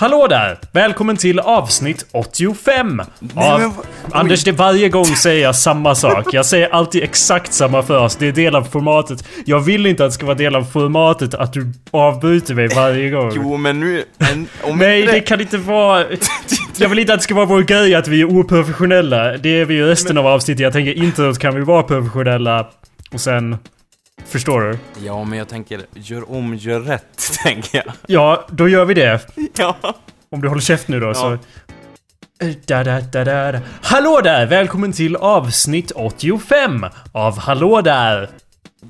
Hallå där! Välkommen till avsnitt 85! Av... men vad- Anders, det varje gång säger jag samma sak. Jag säger alltid exakt samma först. Det är del av formatet. Jag vill inte att det ska vara del av formatet att du avbryter mig varje gång. Jo men nu... En, om Nej, det kan inte vara... Jag vill inte att det ska vara vår grej att vi är oprofessionella. Det är vi ju resten av avsnittet. Jag tänker introt kan vi vara professionella. Och sen... Förstår du? Ja men jag tänker, gör om, gör rätt, tänker jag. Ja, då gör vi det. Ja. Om du håller käft nu då så... Da, da, da, da. Hallå där! Välkommen till avsnitt 85 av Hallå där!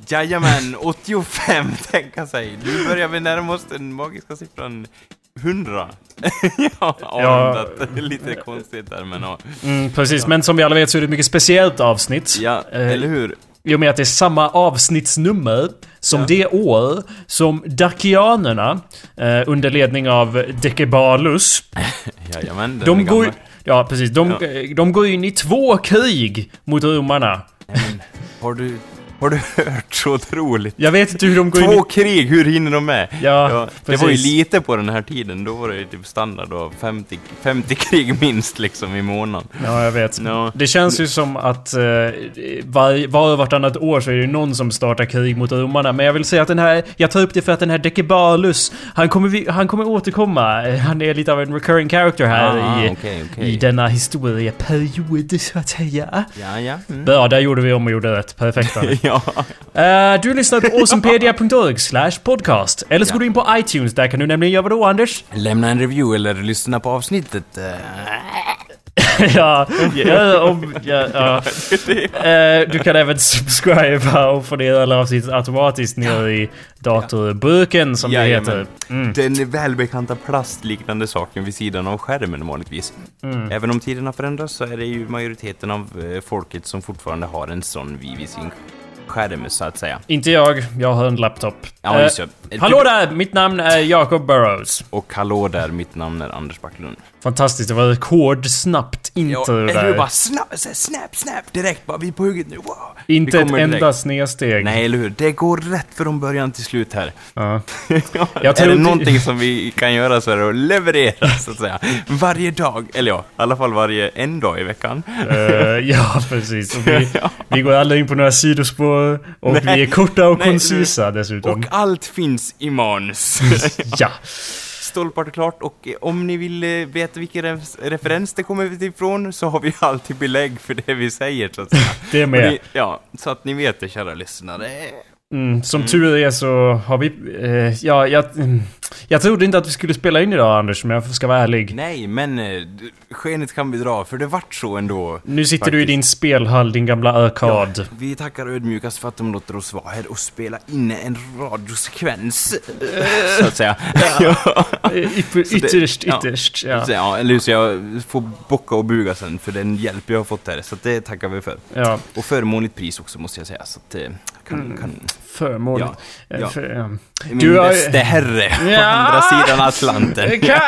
Jajamän, 85 tänka sig. Nu börjar vi närma oss den magiska siffran 100. ja. Det är lite konstigt där men ja. Mm, precis, men som vi alla vet så är det ett mycket speciellt avsnitt. Ja, Eh, eller hur? I och med att det är samma avsnittsnummer som Ja. det år som Dacianerna eh, under ledning av Decebalus Jajamän, de går, gammal. ja, precis. De, Ja. eh, de går in i två krig mot romarna. Men, har du... Har du hört så otroligt? Jag vet inte hur de går in i... Två krig, hur hinner de med? Ja, det var ju lite på den här tiden, då var det ju typ standard då, 50, 50 krig minst liksom i månaden. Ja, jag vet. Ja. Det känns ju som att eh, var, var och vartannat år så är det någon som startar krig mot romarna. Men jag vill säga att den här... Jag tar upp det för att den här Decebalus, han kommer, han kommer återkomma. Han är lite av en recurring character här Ah, i, okej, okej. i denna historieperiod, så att säga. Ja, ja. Mm. Ja, där gjorde vi om och gjorde rätt. Perfekt. Ja. Eh, du lyssnar på awesomepedia.org slash podcast. Eller så går du in på iTunes. Där kan du nämligen göra vadå, Anders? Lämna en review eller lyssna på avsnittet. eh. ja, ja, om, ja, ja. Eh, du kan även subscriba och få ner alla avsnitt automatiskt ner i datorburken som det heter. Mm. Den välbekanta plastliknande saken vid sidan av skärmen vanligtvis. Mm. Även om tiderna förändras så är det ju majoriteten av folket som fortfarande har en sån vid vid sin skärm så att säga. Inte jag, jag har en laptop. Ja, Eh, just det. hallå där! Mitt namn är Jacob Burrows. Och hallå där, mitt namn är Anders Backlund. Fantastiskt, det var rekordsnabbt intro eller där. hur? Bara snap, snap, snap, direkt bara vi är på hugget nu, wow. Inte Vi ett enda snedsteg. Nej, eller hur? Det går rätt från början till slut här. Ja. Ja, Jag är det inte- någonting som vi kan göra så är det att leverera, så att säga. Varje dag, eller ja, i alla fall varje en dag i veckan. Eh, ja, precis. Vi, Ja. vi går aldrig in på några sidospår och Nej. vi är korta och Nej, koncisa dessutom. Och allt finns i manus. Ja. Stolpart och klart, och eh, om ni vill eh, veta vilken ref- referens det kommer ifrån så har vi alltid belägg för det vi säger, så att säga. Det med. ni, ja, så att ni vet det, kära lyssnare. Mm, som tur är så har vi... Eh, ja, jag, mm, jag trodde inte att vi skulle spela in idag Anders, men jag ska vara ärlig. Nej, men eh, skenet kan vi dra, för det vart så ändå. Nu sitter du i Faktiskt. din spelhall, din gamla arkad. Vi tackar ödmjukast för att de låter oss vara här och spela in en radiosekvens, så att säga. Ja. Yp- Ytterst, ja. ytterst. Ja. ja, eller så jag får bocka och buga sen för den hjälp jag har fått här, så det tackar vi för. ja. Och förmånligt pris också måste jag säga, så att eh, kan, kan Förmånligt. Ja, Eh, ja. För, min Du har- bäste herre på Ja. andra sidan Atlanten. Kan,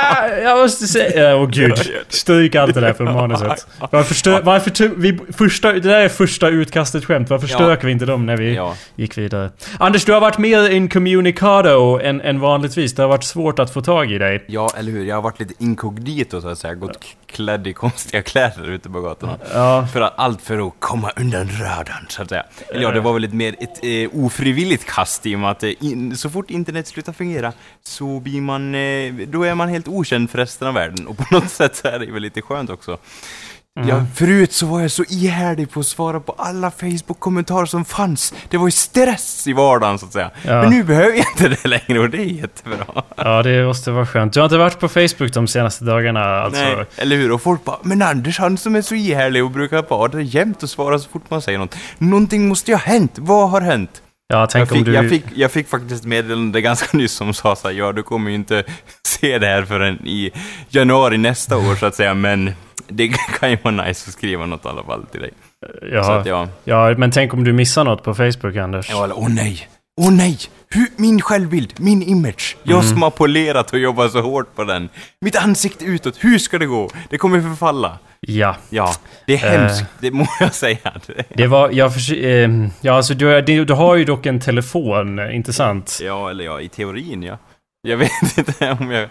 jag måste säga... Åh gud. Stryk allt det där från manuset. Varför stö, varför vi, första, det där är första utkastet skämt. Varför Ja. stök vi inte dem när vi gick vidare? Anders, du har varit mer incommunicado än, än vanligtvis. Det har varit svårt att få tag i dig. ja, eller hur, jag har varit lite inkognito så att säga, gått klädd i konstiga kläder ute på gatorna. Ja. För att, allt för att komma undan radarn, så att säga. Eller ja, det var väl ett mer ett eh, ofrivilligt kast i och med att eh, in, så fort internet slutar fungera så blir man, eh, då är man helt okänd för resten av världen. Och på något sätt så är det väl lite skönt också. Ja, förut så var jag så ihärdig på att svara på alla Facebook-kommentarer som fanns. Det var ju stress i vardagen så att säga. Ja. Men nu behöver jag inte det längre och det är jättebra. Ja, det måste vara skönt. Du har inte varit på Facebook de senaste dagarna alltså? Nej, eller hur? Och folk bara, men Anders han som är så ihärdig och brukar vara där jämt och svara så fort man säger något. Någonting måste ju ha hänt. Vad har hänt? Ja, tänk Jag fick, om du... jag, fick, jag fick faktiskt meddelande ganska nyss som sa så här, ja du kommer ju inte se det här förrän i januari nästa år så att säga, men det kan ju vara nice att skriva något i alla fall till dig. Ja, att ja, ja, men tänk om du missar något på Facebook, Anders. ja eller, åh nej, åh nej! Hur, min självbild, min image. Jag Mm. som har polerat och jobbat så hårt på den. Mitt ansikte utåt, hur ska det gå? Det kommer förfalla. Ja. Ja, det är Eh. hemskt, det må jag säga. Det var... Jag förs- eh, ja, alltså du, har- du, du har ju dock en telefon, eh, inte sant? Ja, eller ja, i teorin ja. Jag vet inte om jag...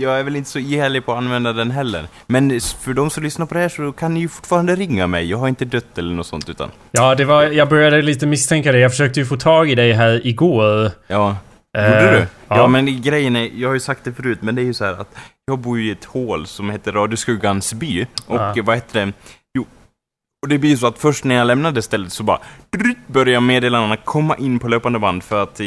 jag är väl inte så ihärdig på att använda den heller. Men för de som lyssnar på det här så kan ni ju fortfarande ringa mig. Jag har inte dött eller något sånt utan... Ja, det var... Jag började lite misstänka det. Jag försökte ju få tag i dig här igår. Ja. Eh, Gjorde du? Ja. ja. men grejen är, jag har ju sagt det förut, men det är ju så här att jag bor ju i ett hål som heter Radioskuggans by. Och Ja. vad heter det? Jo, och det blir ju så att först när jag lämnade stället så bara börjar meddelandena komma in på löpande band för att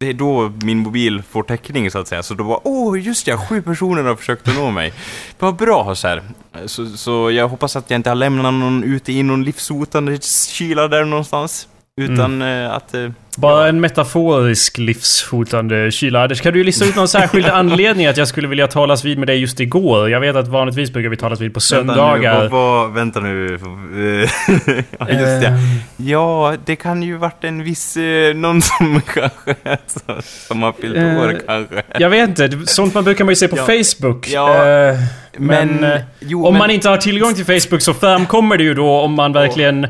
det är då min mobil får täckning så att säga. Så då var åh just ja, sju personer har försökt att nå mig. Vad bra så här. Så, så jag hoppas att jag inte har lämnat någon ute i någon livshotande kyla där någonstans. Utan eh, att... eh, Bara en metaforisk livshotande kyla. Anders, kan du lista ut någon särskild anledning att jag skulle vilja talas vid med dig just igår? Jag vet att vanligtvis brukar vi talas vid på söndagar. Vänta nu, vänta nu. ja, just det. Eh, Ja, det kan ju varit en viss, någon som kanske, som har fyllt år kanske. Jag vet inte, sånt man brukar man ju se på Ja. Facebook. Ja, men, Men, jo, om men, man inte har tillgång till Facebook så framkommer det ju då om man verkligen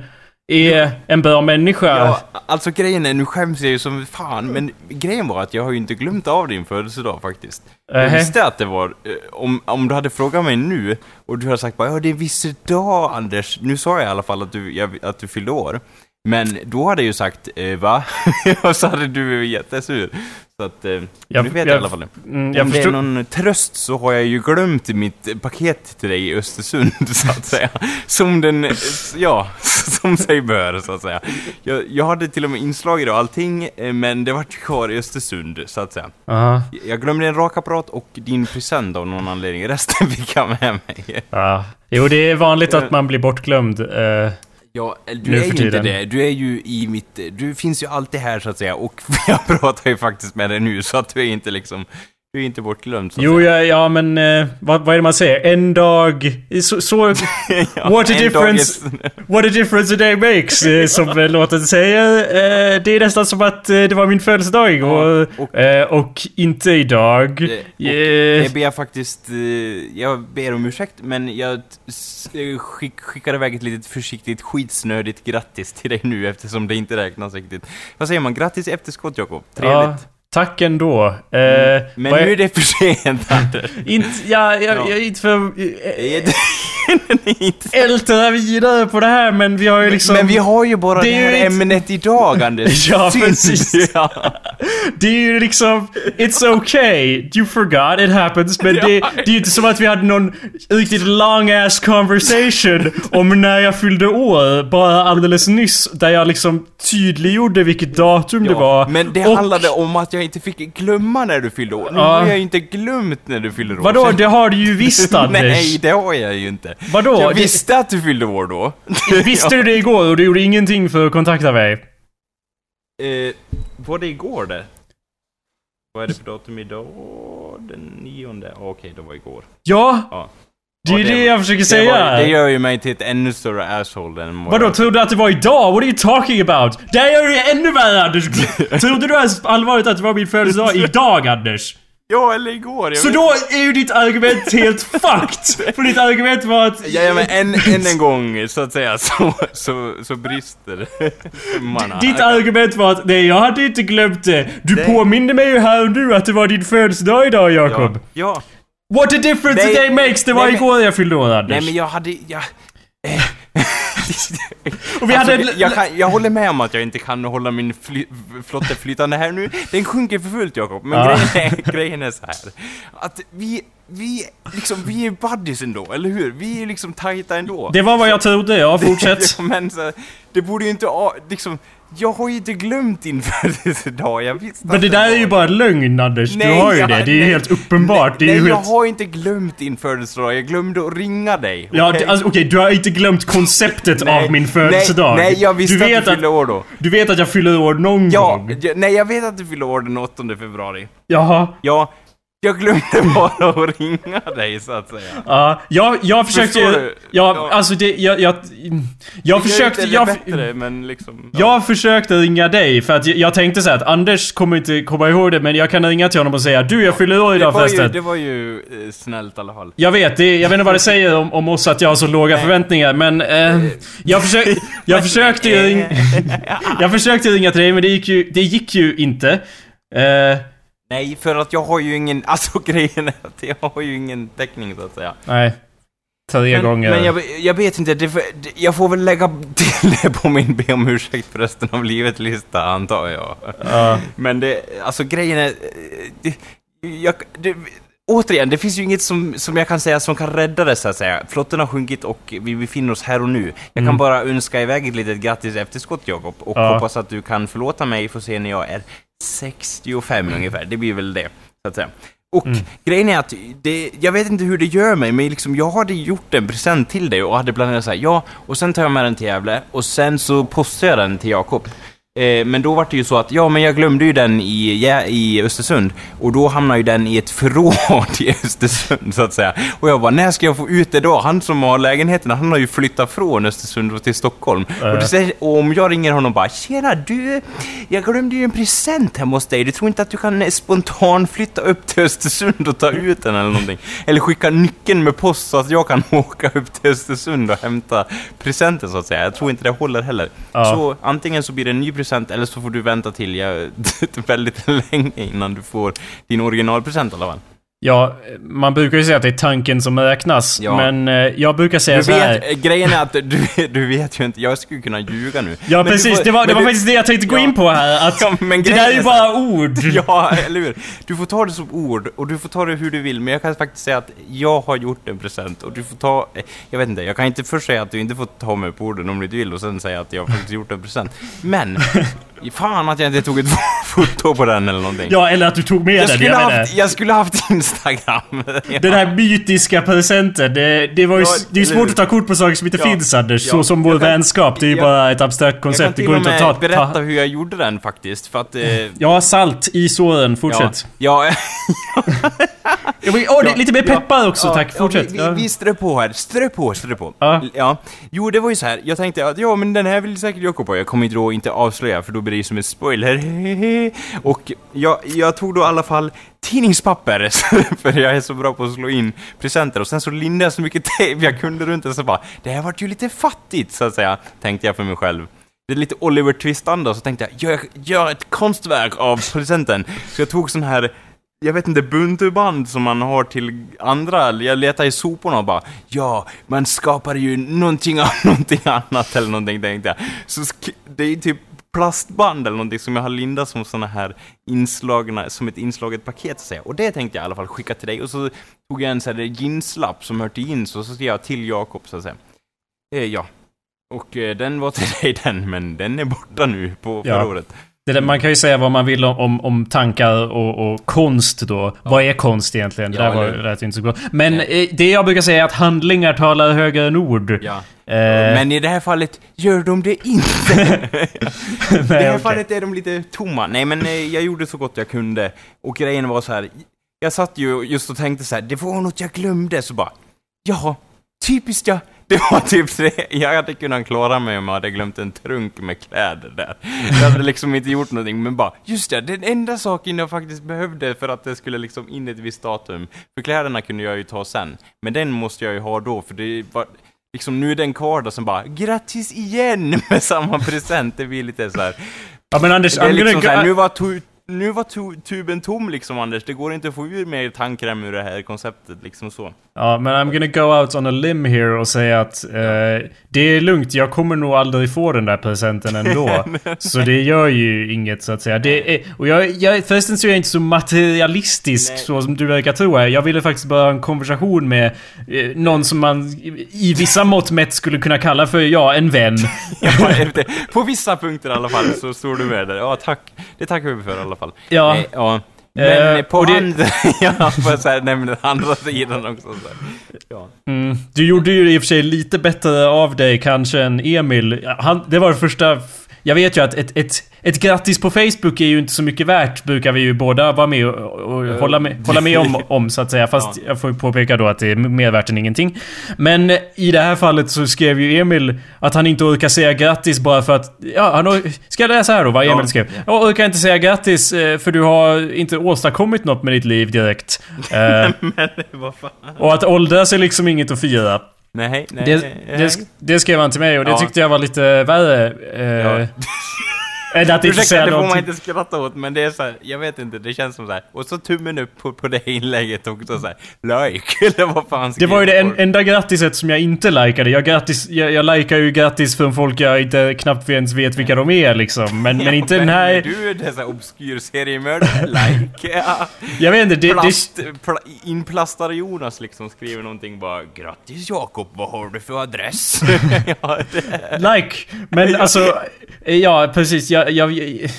är en bra människa. Ja, alltså grejen är, nu skäms jag ju som fan, men grejen var att jag har ju inte glömt av din födelsedag faktiskt. Jag Ähä. visste att det var, eh, om, om du hade frågat mig nu och du hade sagt bara ja det är en viss dag Anders, nu sa jag i alla fall att du, jag, att du fyllde år. Men då hade jag ju sagt eh, va? och så hade du blivit jättesur. Så att, eh, Jag- nu vet jag, jag- i alla fall det. Mm, Om jag det är någon tröst så har jag ju glömt mitt paket till dig i Östersund, så att säga. Som den, ja, som sig bör, så att säga. Jag, jag hade till och med inslag och allting, eh, men det vart kvar i Östersund, så att säga. Ja, Jag glömde en rakapparat och din present av någon anledning. Resten fick jag med mig. ja. Jo, det är vanligt att man blir bortglömd. eh, Ja, du Nu är ju inte det. Du är ju i mitt... Du finns ju alltid här, så att säga. Och jag pratar ju faktiskt med dig nu, så att du är inte liksom... Du är inte bortglömd, Jo, ja, ja men eh, vad, vad är det man säger? En dag... Så, så, Ja, what a en difference- what a difference a day makes, eh, som eh, låten säger. Eh, det är nästan som att eh, det var min födelsedag igår. Ja, och- eh, och inte idag. Och Eh, Jag ber faktiskt, jag ber om ursäkt, men jag skick, skickar iväg ett litet försiktigt skitsnödigt grattis till dig nu eftersom det inte räknas riktigt. Vad säger man? Grattis i efterskott Jakob. ja, Trevligt. Tack ändå. Eh, men vad nu är det för sent Anders. Inte, ja, jag, Ja. jag är inte för... Eh, Älta vidare på det här men vi har ju liksom... Men vi har ju bara Det det, är här ju inte- ämnet idag Anders. Ja, precis. Ja. Det är ju liksom... It's okay. You forgot. It happens. Men det, det är ju inte som att vi hade någon riktigt long ass conversation om när jag fyllde år. Bara alldeles nyss. Där jag liksom tydliggjorde vilket datum det var. Men det Och- handlade om att jag inte fick glömma när du fyllde år. Nu Ja. har jag inte glömt när du fyllde år. Vadå? Sen- Det har du ju visst Anders. Nej, det har jag ju inte. Vadå? Jag Det- visste att du fyllde år då. Visste du det igår och du gjorde ingenting för att kontakta mig? Eh, var det igår det? Vad är det för datum idag? Den nionde? Ah, Okej, det var igår. Ja, Ja. det är ju det, jag försöker det, säga. var, det gör ju mig till ett ännu större asshole än vad Vadå, trodde du att det var idag? What are you talking about? Det här gör det ännu värre Anders! trodde du ens allvarligt att det var min födelsedag idag Anders? Ja, eller igår. Så vet- då är ju ditt argument helt fucked! För ditt argument var att... Ja, ja, men än, än en gång, så att säga, så, så, så brister man. Ditt argument var att nej, jag hade inte glömt det. Du Nej. påminde mig ju här och nu att det var din födelsedag idag Jakob. Ja, ja. What a difference Nej, a day makes! Det var nej, igår jag fyllde år Anders. Nej, men jag hade... Jag, och vi alltså, hade... jag, kan, jag håller med om att jag inte kan hålla min fly, flotte flytande här nu. Den sjunker för fullt, Jakob. Men Ja. grejen, är, grejen är så här. Att vi, vi, liksom, vi är buddies ändå, eller hur? Vi är liksom tajta ändå. Det var vad jag trodde, ja fortsätt. Men så, det borde ju inte... Liksom, jag har ju inte glömt din födelsedag, jag visste Men det där är var- ju bara lögn Anders. Du Nej, har ju jag- det. Det är ju nej, helt uppenbart. Är Nej, ju jag helt... har inte glömt din födelsedag, jag glömde att ringa dig. Ja, okej? det- alltså, okej, du har inte glömt konceptet Nej, av min födelsedag. Nej, nej jag visste du vet att du fyllde år då. Du vet att jag fyller år någon Ja, gång? ja, nej jag vet att du fyller år den 8 februari. Jaha. Ja, jag glömde bara att ringa dig så att säga. Ja, jag, jag försökte ju... Ja, Ja. alltså det... Jag... Jag, jag försökte... Jag Jag, inte det bättre, men liksom... ja. jag försökte ringa dig för att jag, jag tänkte så att Anders kommer inte komma ihåg det men jag kan ringa till honom och säga Du, jag fyller år idag förresten. det var ju eh, snällt i alla fall. Jag vet, det, jag vet inte vad det säger om, om oss att jag har så låga förväntningar men... Eh, jag, försök, jag försökte ju ringa... Jag försökte ringa till dig men det gick ju, det gick ju inte. Eh, Nej, för att jag har ju ingen, alltså grejen är att jag har ju ingen täckning så att säga. Nej. Tre Men, gånger. men jag, jag vet inte, det, det- jag får väl lägga till det på min be om ursäkt för resten av livet-lista antar jag. Ja. Men det, alltså grejen är, det, jag, det, återigen, det finns ju inget som, som jag kan säga som kan rädda det så att säga. Flotten har sjunkit och vi befinner oss här och nu. Jag kan Mm. bara önska iväg ett litet grattis efterskott Jakob och Ja. hoppas att du kan förlåta mig för se när jag är 65 ungefär. Det blir väl det, så att säga. Och Mm. grejen är att, det, jag vet inte hur det gör mig, men liksom, jag hade gjort en present till dig och hade planerat såhär, ja, och sen tar jag med den till Gävle och sen så postar jag den till Jakob. Eh, men då var det ju så att, ja men jag glömde ju den i, ja, i Östersund och då hamnar ju den i ett förråd i Östersund så att säga. Och jag bara, när ska jag få ut det då? Han som har lägenheten, han har ju flyttat från Östersund till Stockholm. Äh. Och, det och om jag ringer honom bara, tjena du, jag glömde ju en present hemma hos dig. Du tror inte att du kan eh, spontant flytta upp till Östersund och ta ut den eller någonting? Eller skicka nyckeln med post så att jag kan åka upp till Östersund och hämta presenten så att säga. Jag tror inte det håller heller. Ja. Så antingen så blir det en ny present eller så får du vänta till jag, väldigt länge innan du får din originalpresent i alla fall. Ja, man brukar ju säga att det är tanken som räknas. Ja. Men eh, jag brukar säga Du så här. vet, eh, grejen är att du, du vet ju inte, jag skulle kunna ljuga nu. Ja Men precis, får- det var, det var du- faktiskt det jag tänkte gå Ja. in på här. Att Ja, det där är ju bara ord. Ja, eller hur? Du får ta det som ord och du får ta det hur du vill, men jag kan faktiskt säga att jag har gjort en present och du får ta... eh, Jag vet inte, jag kan inte först säga att du inte får ta mig på orden om du inte vill och sen säga att jag faktiskt gjort en present. Men, fan att jag inte tog ett foto på den eller någonting. Ja, eller att du tog med jag, den. skulle Jag haft, jag skulle haft Instagram. Den här mytiska presenten, det, det var ju, Ja, det är ju svårt att ta kort på saker som inte Ja. finns Anders. Ja. Så som vår Jag kan- vänskap, det är ju jag- bara ett abstrakt Jag kan koncept. Det går inte att ta... berätta ta hur jag gjorde den faktiskt, för att... Eh, ja, salt i såren. Fortsätt. Ja, ja, Ja. åh, det är Ja, lite mer ja, peppar också, ja, tack. Fortsätt. Ja, vi, Ja. vi, vi strö på här, strö på, strö på. Ja. Jo, det var ju så här. jag tänkte att ja, men den här vill säkert Jakob ha. Jag kommer ju då inte avslöja, för då blir det ju som en spoiler. Och jag, jag tog då i alla fall tidningspapper, för jag är så bra på att slå in presenter. Och sen så lindade jag så mycket tejp jag kunde runt det, så bara, det här vart ju lite fattigt, så att säga, tänkte jag för mig själv. Det är lite Oliver Twist-anda, så tänkte jag, gör, gör ett konstverk av presenten. Så jag tog sån här jag vet inte, bunturband som man har till andra. Jag letar i soporna och bara Ja, man skapar ju någonting av någonting annat eller någonting tänkte jag. Så det är ju typ plastband eller någonting som jag har lindat som såna här inslagna, som ett inslaget paket så att säga. Och det tänkte jag i alla fall skicka till dig. Och så tog jag en sån här jeanslapp som hör till jeans och så skrev jag till Jakob så att säga. Eh, ja. Och eh, den var till dig den, men den är borta nu på Ja. Det där, man kan ju säga vad man vill om, om, om tankar och, och konst då. Vad är konst egentligen? Det Ja, där var, lät inte så bra. Men eh, det jag brukar säga är att handlingar talar högre än ord. Ja. Eh, Men i det här fallet gör de det inte. I det nej, här okej. fallet är de lite tomma. Nej, men eh, jag gjorde så gott jag kunde. Och grejen var så här. Jag satt ju just och tänkte så här, det var något jag glömde, så bara, ja, typiskt ja. Det var typ det. Jag hade kunnat klara mig om jag hade glömt en trunk med kläder där. Jag hade liksom inte gjort någonting, men bara, just det, den enda saken jag faktiskt behövde för att det skulle liksom in ett visst datum. För kläderna kunde jag ju ta sen, men den måste jag ju ha då, för det var, liksom nu är den kvar där som bara, grattis igen med samma present. Det blir lite så här. Ja men Anders, Det är liksom så här, nu var, tu, nu var tu, tuben tom liksom Anders, det går inte att få ur mer tandkräm ur det här konceptet liksom så. Ja, men I'm gonna go out on a limb here och säga att eh, det är lugnt. Jag kommer nog aldrig få den där presenten ändå. så det gör ju inget så att säga. Det är, och jag, jag, förresten så är jag inte så materialistisk Nej. så som du verkar tro här. Jag ville faktiskt bara ha en konversation med eh, någon som man i, vissa mått mätt skulle kunna kalla för, ja, en vän. På vissa punkter i alla fall så står du med där. Ja, tack. Det tackar vi för i alla fall. Ja. Eh, ja. Men Eh, på det- andra... ja, jag säga, nämna den andra sidan också. Så här. Ja. Mm. Du gjorde ju i och för sig lite bättre av dig kanske än Emil. Han, det var det första... Jag vet ju att ett, ett, ett grattis på Facebook är ju inte så mycket värt, brukar vi ju båda vara med och, och hålla, med, hålla med om, om, så att säga. Fast Ja. jag får ju påpeka då att det är mer värt än ingenting. Men i det här fallet så skrev ju Emil att han inte orkar säga grattis bara för att... Ja, han Ska jag läsa här då vad Ja. Emil skrev? Jag orkar inte säga grattis eh, för du har inte åstadkommit något med ditt liv direkt. Eh, Men vad fan. och att åldras är liksom inget att fira. Nej, nej. Det, det, det skrev han till mig och det Ja. tyckte jag var lite värre. Eh, Ja. Än att Ursäkta, säga det får man inte skratta åt, men det är så här, jag vet inte, det känns som så här. Och så tummen upp på, på det inlägget också så här, like, eller vad fan Det var ju det en, enda grattiset som jag inte likade. Jag, grattis, jag, jag likar ju grattis från folk jag inte knappt ens vet vilka de är liksom. Men, men inte den Men här... Du är dessa obskyr seriemördare, like, ja. Jag vet inte, det... det Plast, pla, inplastade Jonas liksom skriver någonting bara Grattis Jakob, vad har du för adress? ja, det, like. Men alltså... Ja, precis. Jag, jag,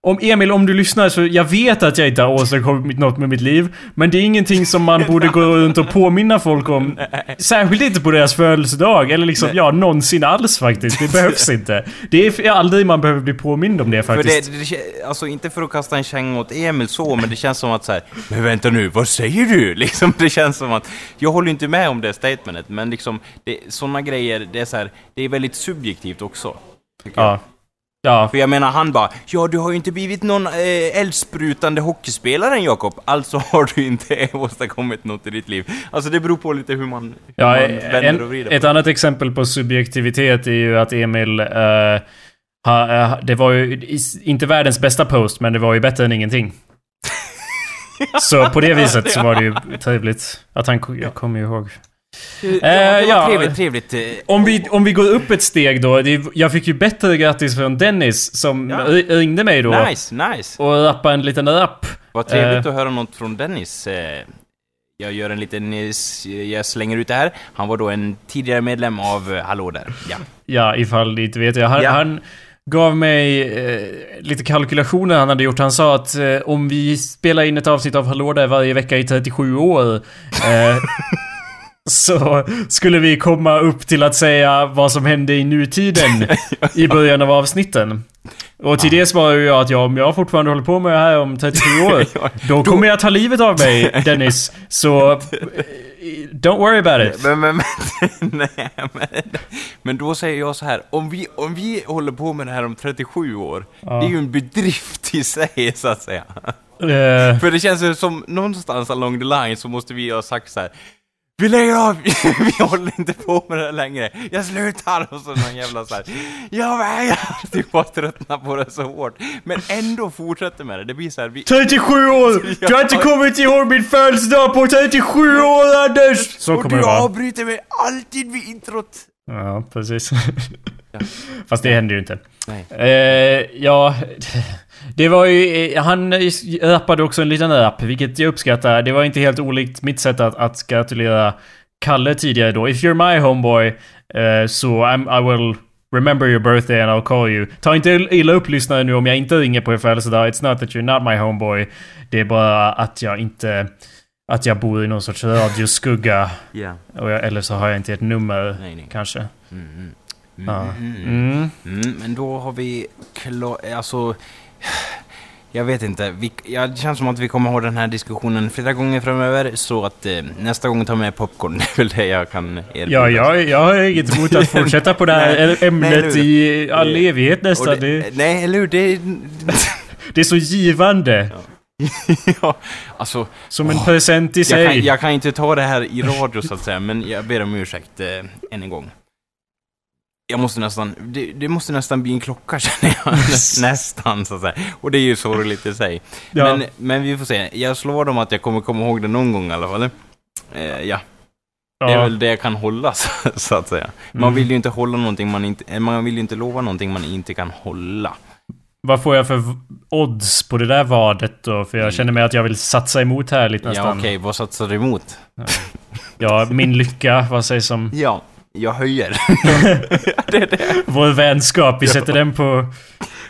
om Emil, om du lyssnar så jag vet att jag inte har åstadkommit något med mitt liv. Men det är ingenting som man borde gå runt och påminna folk om. Särskilt inte på deras födelsedag. Eller liksom, ja, någonsin alls faktiskt. Det behövs inte. Det är aldrig man behöver bli påmind om det för faktiskt. det, det, kä- alltså inte för att kasta en känga åt Emil så, men det känns som att så här, Men vänta nu, vad säger du? Liksom, det känns som att, jag håller inte med om det statementet, men liksom, det, såna grejer, det är så här, det är väldigt subjektivt också. tycker jag. Ja. För jag menar, han bara Ja, du har ju inte blivit någon eh, eldsprutande hockeyspelare än Jakob, alltså har du inte åstadkommit något i ditt liv. Alltså det beror på lite hur man, hur Ja, man vänder och en, vrider ett på det. annat exempel på subjektivitet är ju att Emil... eh, ha, eh, det var ju inte världens bästa post, men det var ju bättre än ingenting. Så på det viset så var det ju trevligt. Att han ko- jag kommer ihåg. Ja, det var trevligt, trevligt. eh, Om vi, om vi går upp ett steg då. Jag fick ju bättre grattis från Dennis som Ja. ri- ringde mig då. Nice, nice. Och rappade en liten rap. Vad trevligt Eh. att höra något från Dennis. Eh, Jag gör en liten... eh, Jag slänger ut det här. Han var då en tidigare medlem av eh, Hallå där. Ja. Ja, ifall ni inte vet det. Han, Ja. han gav mig eh, lite kalkylationer han hade gjort. Han sa att eh, om vi spelar in ett avsnitt av Hallå där varje vecka i 37 år eh, så skulle vi komma upp till att säga vad som hände i nutiden i början av avsnitten. Och till det svarar ju jag att ja, om jag fortfarande håller på med det här om 37 år, då kommer jag ta livet av mig, Dennis. Så... eh, Don't worry about it. Men, men, men, nej, men, men då säger jag så här, om vi, om vi håller på med det här om 37 år, det är ju en bedrift i sig, så att säga. Eh, För det känns som någonstans along the line så måste vi ha sagt så här. Vi lägger av, vi håller inte på med det här längre. Jag slutar! Och så någon jävla så här. Jag vägrar! Typ bara tröttna på det så hårt. Men ändå fortsätter med det. Det blir så här, vi... 37 år! Du har inte kommit ihåg min födelsedag på 37 år Anders! Så och kommer du det vara. avbryter mig alltid vid introt. Ja, precis. Fast det händer ju inte. Nej. Eh, ja, det var ju... eh, Han rappade också en liten rap, vilket jag uppskattar. Det var inte helt olikt mitt sätt att, att gratulera Kalle tidigare då. If you're my homeboy, eh, so I'm, I will remember your birthday and I'll call you. Ta inte illa upp lyssnare nu om jag inte ringer på er födelsedag. It's not that you're not my homeboy. Det är bara att jag inte... Att jag bor i någon sorts radioskugga. Och jag, eller så har jag inte ett nummer, Nej, nej. kanske. Mm, mm. Ja. Mm. Mm. Mm, men då har vi klar... Alltså... Jag vet inte. Vi, ja, det känns som att vi kommer ha den här diskussionen flera gånger framöver. Så att eh, nästa gång ta med popcorn. Det är väl det jag kan erbjuda. Ja, jag, jag har inget emot att fortsätta på det här Nej, ämnet nej, i all evighet nästan. det, nej, eller hur? Det, det är så givande. ja, alltså... Som en Åh, present i Jag sig. kan, jag kan inte ta det här i radio så att säga, men jag ber om ursäkt eh, än en gång. Jag måste nästan, det, det måste nästan bli en klocka känner jag. Nä- nästan så att säga. Och det är ju sorgligt i sig. Ja. Men, men vi får se. Jag slår dem att jag kommer komma ihåg det någon gång i alla fall. Eh, ja, det är ja. väl det jag kan hålla så, att säga. Man Mm. vill ju inte hålla någonting man inte, eh, man vill ju inte lova någonting man inte kan hålla. Vad får jag för odds på det där vadet då? För jag känner mig att jag vill satsa emot här lite Ja nästan. okej, vad satsar du emot? Ja, min lycka, vad sägs om Ja, jag höjer. det är det. vår vänskap? Vi sätter den på,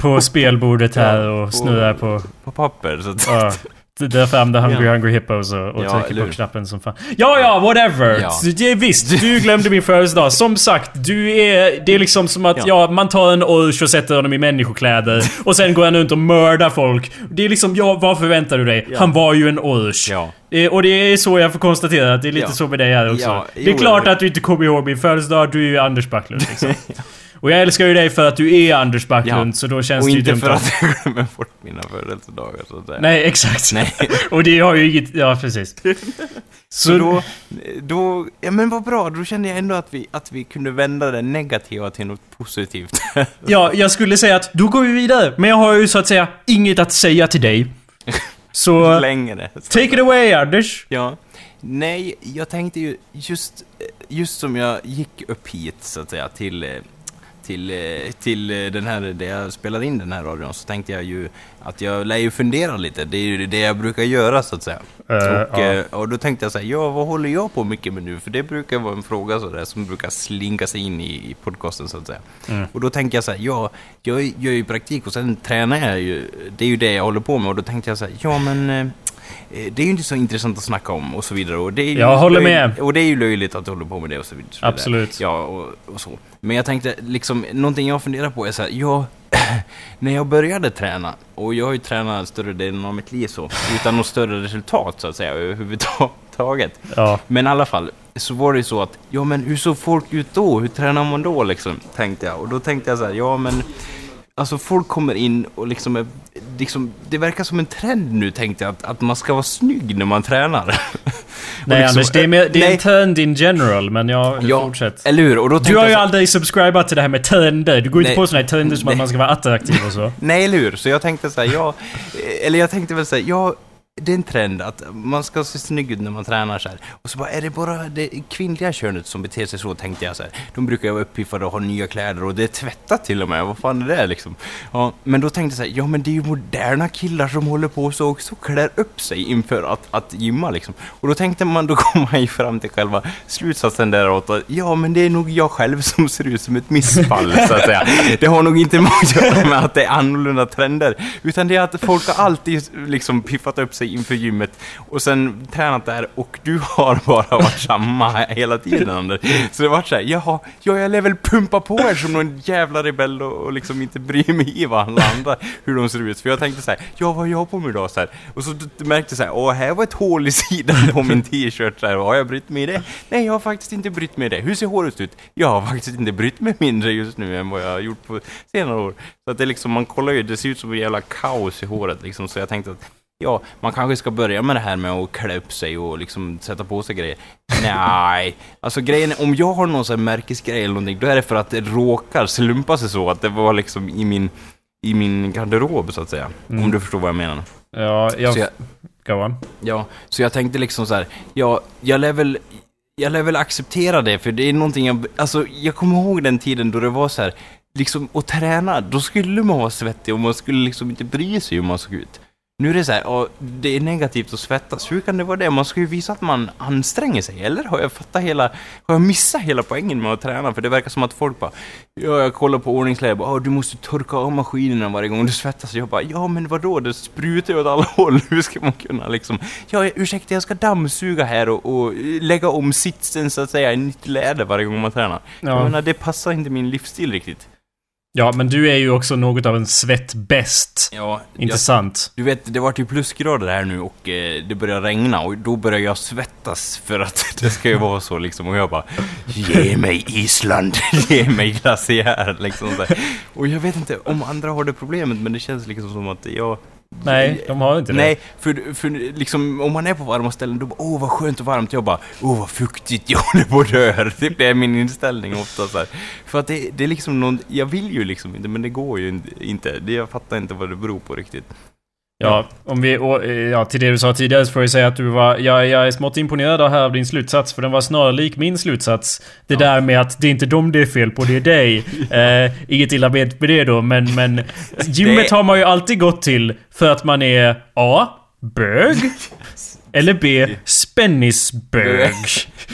på spelbordet här och snurrar på... På papper. Så att, Ja. Dra fram The Hungry Ja. Hungry Hippos och, och Ja, trycker eller på knappen som fan. Ja, ja, whatever! Ja. Det visst, du glömde min födelsedag. Som sagt, du är... Det är liksom som att, ja, Ja. man tar en orch och sätter honom i människokläder. och sen går han runt och mördar folk. Det är liksom, ja, vad förväntar du dig? Han var ju en ja. Eh, Och det är så jag får konstatera att det är lite så med dig här också. Ja, det är jo, klart att du inte kommer ihåg min födelsedag, du är ju Anders Backlund liksom. Och jag älskar ju dig för att du är Anders Backlund, Ja. så då känns Och det ju inte dumt för att... jag glömmer bort mina födelsedagar så att säga. Nej, exakt. Nej. och det har ju inget... Ja, precis. Så, Så då, då, ja men vad bra, då kände jag ändå att vi, att vi kunde vända det negativa till något positivt. Ja, jag skulle säga att då går vi vidare. Men jag har ju så att säga inget att säga till dig. Så... Längre. Take it away, Anders. Ja. Nej, jag tänkte ju just, just som jag gick upp hit så att säga till, eh, till, eh, till eh, den här, där jag spelar in den här radion så tänkte jag ju att jag lär ju fundera lite. Det är ju det jag brukar göra så att säga. Eh, och, ja. och då tänkte jag säga, ja vad håller jag på mycket med nu? För det brukar vara en fråga sådär som brukar slinka sig in i, i podcasten så att säga. Mm. Och då tänkte jag så här, ja, jag gör ju praktik och sen tränar jag ju. Det är ju det jag håller på med och då tänkte jag så här, ja men det är ju inte så intressant att snacka om och så vidare. Och det är ju Jag håller med. Och det är ju löjligt att du håller på med det och så vidare. Absolut. Ja, och, och så. Men jag tänkte liksom, någonting jag funderar på är så här, ja, när jag började träna, och jag har ju tränat större delen av mitt liv så, utan något större resultat så att säga överhuvudtaget. Ja. Men i alla fall, så var det ju så att, ja men hur såg folk ut då? Hur tränar man då liksom? Tänkte jag. Och då tänkte jag så här, ja men Alltså folk kommer in och liksom, är, liksom Det verkar som en trend nu tänkte jag, att, att man ska vara snygg när man tränar. Nej liksom- Anders, det är, mer, det är nej, en trend in general, men jag... Ja, Fortsätt. Eller hur? Och då Du har jag ju så- aldrig subscribat till det här med trender. Du går inte Nej. på såna här trender som att Nej. man ska vara attraktiv och så. Nej, eller hur? Så jag tänkte så här, ja, eller jag tänkte väl säga, ja, det är en trend att man ska se snygg ut när man tränar så här. Och så bara, är det bara det kvinnliga könet som beter sig så, tänkte jag så här. De brukar ju vara uppiffade och ha nya kläder och det är tvättat till och med. Vad fan är det liksom? Ja, men då tänkte jag så här, ja men det är ju moderna killar som håller på så också klär upp sig inför att, att gymma liksom. Och då tänkte man, då kom man ju fram till själva slutsatsen däråt. att, ja men det är nog jag själv som ser ut som ett missfall så att säga. Det har nog inte med att göra med att det är annorlunda trender, utan det är att folk har alltid liksom piffat upp sig inför gymmet och sen tränat där och du har bara varit samma hela tiden Anders. Så det vart så här, jaha, ja, jag lär väl pumpa på här som någon jävla rebell och, och liksom inte bry mig i vad alla andra, hur de ser ut. För jag tänkte så här, ja vad har jag på mig idag? Så här. Och så märkte jag så här, åh här var ett hål i sidan på min t-shirt. Så här, har jag brytt mig i det? Nej, jag har faktiskt inte brytt mig i det. Hur ser håret ut? Jag har faktiskt inte brytt mig mindre just nu än vad jag har gjort på senare år. Så att det är liksom, man kollar ju, det ser ut som en jävla kaos i håret liksom. Så jag tänkte att Ja, man kanske ska börja med det här med att klä upp sig och liksom sätta på sig grejer. Nej, alltså grejen är, om jag har någon sån här märkesgrej eller någonting, då är det för att det råkar slumpa sig så att det var liksom i min, i min garderob så att säga. Mm. Om du förstår vad jag menar. Ja, jag... Så jag, Go on. ja, så jag tänkte liksom så här, ja, jag lär väl jag lär väl acceptera det, för det är någonting jag... Alltså, jag kommer ihåg den tiden då det var så här, liksom att träna, då skulle man vara svettig och man skulle liksom inte bry sig hur man såg ut. Nu är det så här, ja, det är negativt att svettas. Hur kan det vara det? Man ska ju visa att man anstränger sig, eller? Har jag fattat hela... Har jag missat hela poängen med att träna? För det verkar som att folk bara... Ja, jag kollar på ordningsläge och bara, "Ja, du måste torka av maskinerna varje gång du svettas. Jag bara, ja men vadå? Det sprutar ju åt alla håll. Hur ska man kunna liksom... Ja, ursäkta, jag ska dammsuga här och, och lägga om sitsen så att säga i nytt läder varje gång man tränar. Ja. Jag menar, det passar inte min livsstil riktigt. Ja, men du är ju också något av en svettbäst. Ja, Inte sant? Du vet, det vart ju plusgrader här nu och eh, det börjar regna och då börjar jag svettas för att det ska ju vara så liksom och jag bara Ge mig Island, ge mig glaciär liksom så. Och jag vet inte om andra har det problemet men det känns liksom som att jag Nej, de har inte det. Nej, för, för liksom, om man är på varma ställen då bara åh vad skönt och varmt. Jag bara åh vad fuktigt, jag håller på att dö. Det är min inställning ofta så här. För att det, det är liksom någon, jag vill ju liksom inte men det går ju inte. Det, jag fattar inte vad det beror på riktigt. Ja, om vi, eh, ja, till det du sa tidigare så får jag säga att du var... Jag, jag är smått imponerad av här av din slutsats, för den var snarlik min slutsats. Det Ja. där med att det är inte dem det är fel på, det är dig. eh, inget illa med det då, men, men... Gymmet Det- har man ju alltid gått till för att man är A. Bög. Eller B. Spännisbög.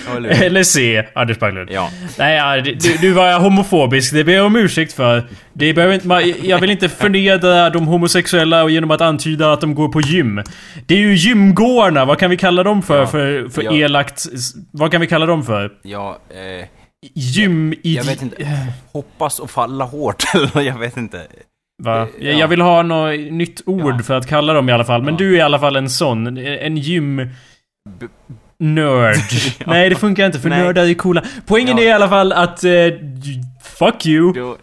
Ja, eller C. Anders Backlund. Ja. Nej, ja, du, du var homofobisk. Det ber jag om ursäkt för. Det behöver inte, man- jag vill inte förnedra de homosexuella genom att antyda att de går på gym. Det är ju gymgårdarna. Vad kan vi kalla dem för? Ja, För, för ja. elakt... Vad kan vi kalla dem för? Ja, eh, Gym... i- jag vet inte. Hoppas och falla hårt eller jag vet inte. Va? Eh, ja. jag vill ha något nytt ord Ja. för att kalla dem i alla fall. Men Ja. du är i alla fall en sån. En gym... B- Nörd. Nej, det funkar inte för Nej. nördar är coola. Poängen är i alla fall att... Eh, Fuck you!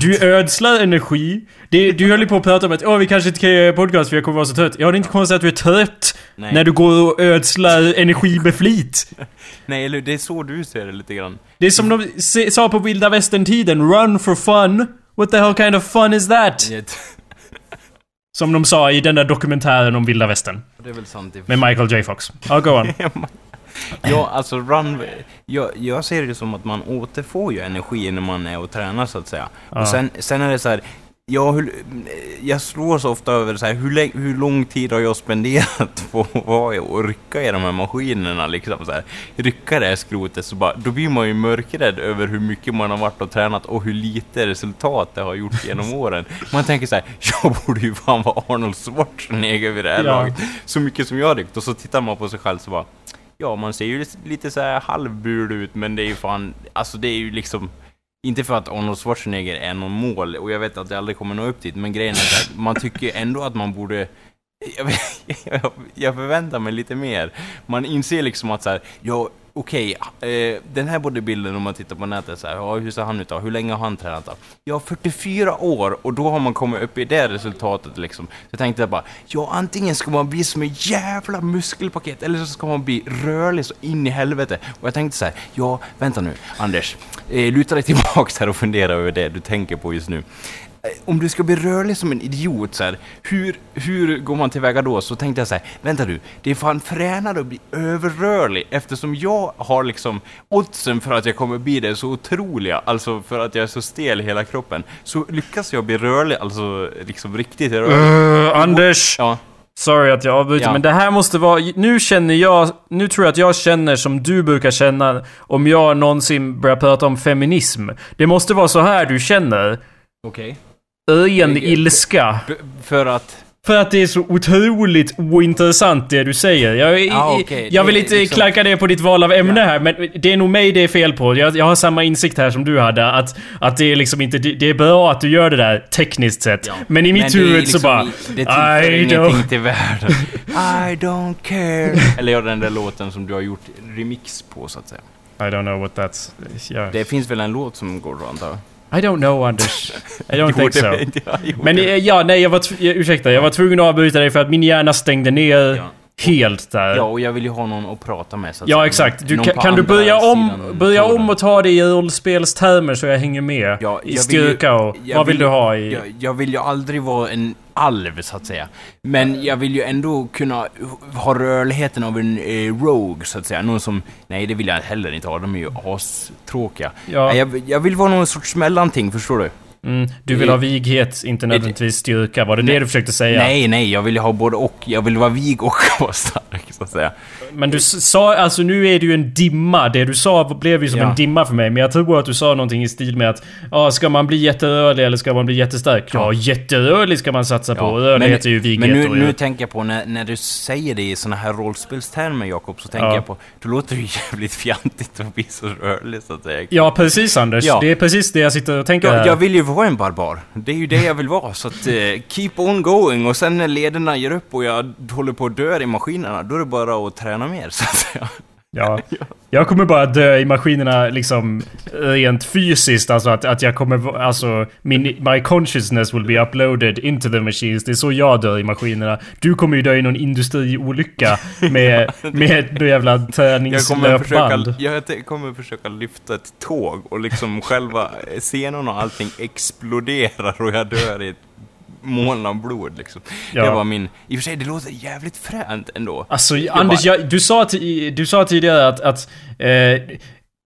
Du ödslar energi. Det, du höll ju på att prata om att Åh, vi kanske inte kan göra podcast för jag kommer vara så trött. Ja, det är inte konstigt att du är trött. nej, När du går och ödslar energi med flit. nej, eller det är så du ser det lite grann. Det är som de sa på vilda västern-tiden. Run for fun. What the hell kind of fun is that? Som de sa i den där dokumentären om vilda västern. det är väl sant Med Michael J Fox. Ja, go on. Ja, alltså run... Jag, jag ser det som att man återfår ju energi när man är och tränar så att säga. Ja. Och sen, sen är det så här... Ja, hur, jag slår så ofta över så här, hur, hur lång tid har jag spenderat på att vara och rycka i de här maskinerna liksom så här. Rycka det här skrotet så bara, då blir man ju mörkrädd över hur mycket man har varit och tränat och hur lite resultat det har gjort genom åren. Man tänker så här, jag borde ju fan vara Arnold Schwarzenegger vid det här Ja. laget. Så mycket som jag har ryckt och så tittar man på sig själv så bara Ja, man ser ju lite så här halvbul ut, men det är ju fan... Alltså det är ju liksom... Inte för att Arnold Schwarzenegger är någon mål, och jag vet att jag aldrig kommer nå upp dit, men grejen är att man tycker ändå att man borde... Jag, jag, jag förväntar mig lite mer. Man inser liksom att så här, ja, okej, eh, den här bodybuildern om man tittar på nätet så här, ja, hur ser han ut då? Hur länge har han tränat då? Ja, 44 år, och då har man kommit upp i det resultatet liksom. Så jag tänkte bara, ja, antingen ska man bli som en jävla muskelpaket, eller så ska man bli rörlig så in i helvete. Och jag tänkte så här, ja, vänta nu, Anders, eh, luta dig tillbaks här och fundera över det du tänker på just nu. Eh, Om du ska bli rörlig som en idiot så här, hur, hur går man tillväga då? Så tänkte jag så här, vänta du, det är fan fränare att bli överrörlig eftersom jag har liksom oddsen för att jag kommer bli det så otroliga, alltså för att jag är så stel i hela kroppen. Så lyckas jag bli rörlig, alltså liksom riktigt rörlig. Uh, Anders! Ja, Sorry att jag avbryter, Ja. men det här måste vara... Nu känner jag... Nu tror jag att jag känner som du brukar känna om jag någonsin börjar prata om feminism. Det måste vara så här du känner. okej. Ren Jag- ilska. För att... För att det är så otroligt ointressant det du säger. Jag, Ja, okej. jag vill inte liksom- klanka ner på ditt val av ämne Ja. här, men det är nog mig det är fel på. Jag, jag har samma insikt här som du hade, att, att det är liksom inte... Det, det är bra att du gör det där, tekniskt sett. Ja. Men i mitt är huvud liksom så bara... i- Det tillför I ingenting don't... till världen. I don't care. Eller ja, den där låten som du har gjort remix på, så att säga. I don't know what that's... Yeah. Det finns väl en låt som går antar jag? I don't know Anders. I don't think so. Men eh, ja, nej jag var... Ursäkta, jag var tvungen att avbryta dig för att min hjärna stängde ner Ja. Helt där. Ja, och jag vill ju ha någon att prata med, så att Ja, exakt. Du, kan, kan du börja om, börja om och ta det i rollspelstermer så jag hänger med? Ja, I styrka och... Vad vill vill- du ha i... Jag, jag vill ju aldrig vara en alv, så att säga. Men jag vill ju ändå kunna ha rörligheten av en eh, rogue, så att säga. Någon som... Nej, det vill jag heller inte ha. De är ju astråkiga. Ja. Jag, jag vill vara någon sorts mellanting, förstår du? Mm, du vill ha vighet, inte nödvändigtvis styrka. Var det det du försökte säga? Nej, nej, jag vill ha både och. Jag vill vara vig och vara stark, så att säga. Men du sa, alltså nu är det ju en dimma. Det du sa blev ju som Ja. en dimma för mig. Men jag tror att du sa någonting i stil med att Ja, ska man bli jätterörlig eller ska man bli jättestark? Ja, jätterörlig ska man satsa på. Rörlighet är ju vighet men nu, och nu tänker jag på när, när du säger det i såna här rollspelstermer, Jakob, så tänker Ja. jag på... Då låter det ju jävligt fjantigt att bli så rörlig, så att säga. Ja, precis Anders. Ja. Det är precis det jag sitter och tänker Jag, här. jag vill ju vara en barbar. Det är ju det jag vill vara. Så att, eh, keep on going. Och sen när lederna ger upp och jag håller på att dö i maskinerna, då är det bara att träna mer, så att säga. Ja. Jag kommer bara dö i maskinerna liksom rent fysiskt. Alltså att, att jag kommer... Alltså min, my consciousness will be uploaded into the machines. Det är så jag dör i maskinerna. Du kommer ju dö i någon industriolycka med, med någon jävla Jag kommer, försöka, träningslöpband. jag te- kommer försöka lyfta ett tåg och liksom själva scenerna och allting exploderar och jag dör i ett moln av blod liksom. Ja. Det var min... I och för sig, det låter jävligt fränt ändå. Alltså Jag Anders, bara- jag, du, sa du sa tidigare att, att eh,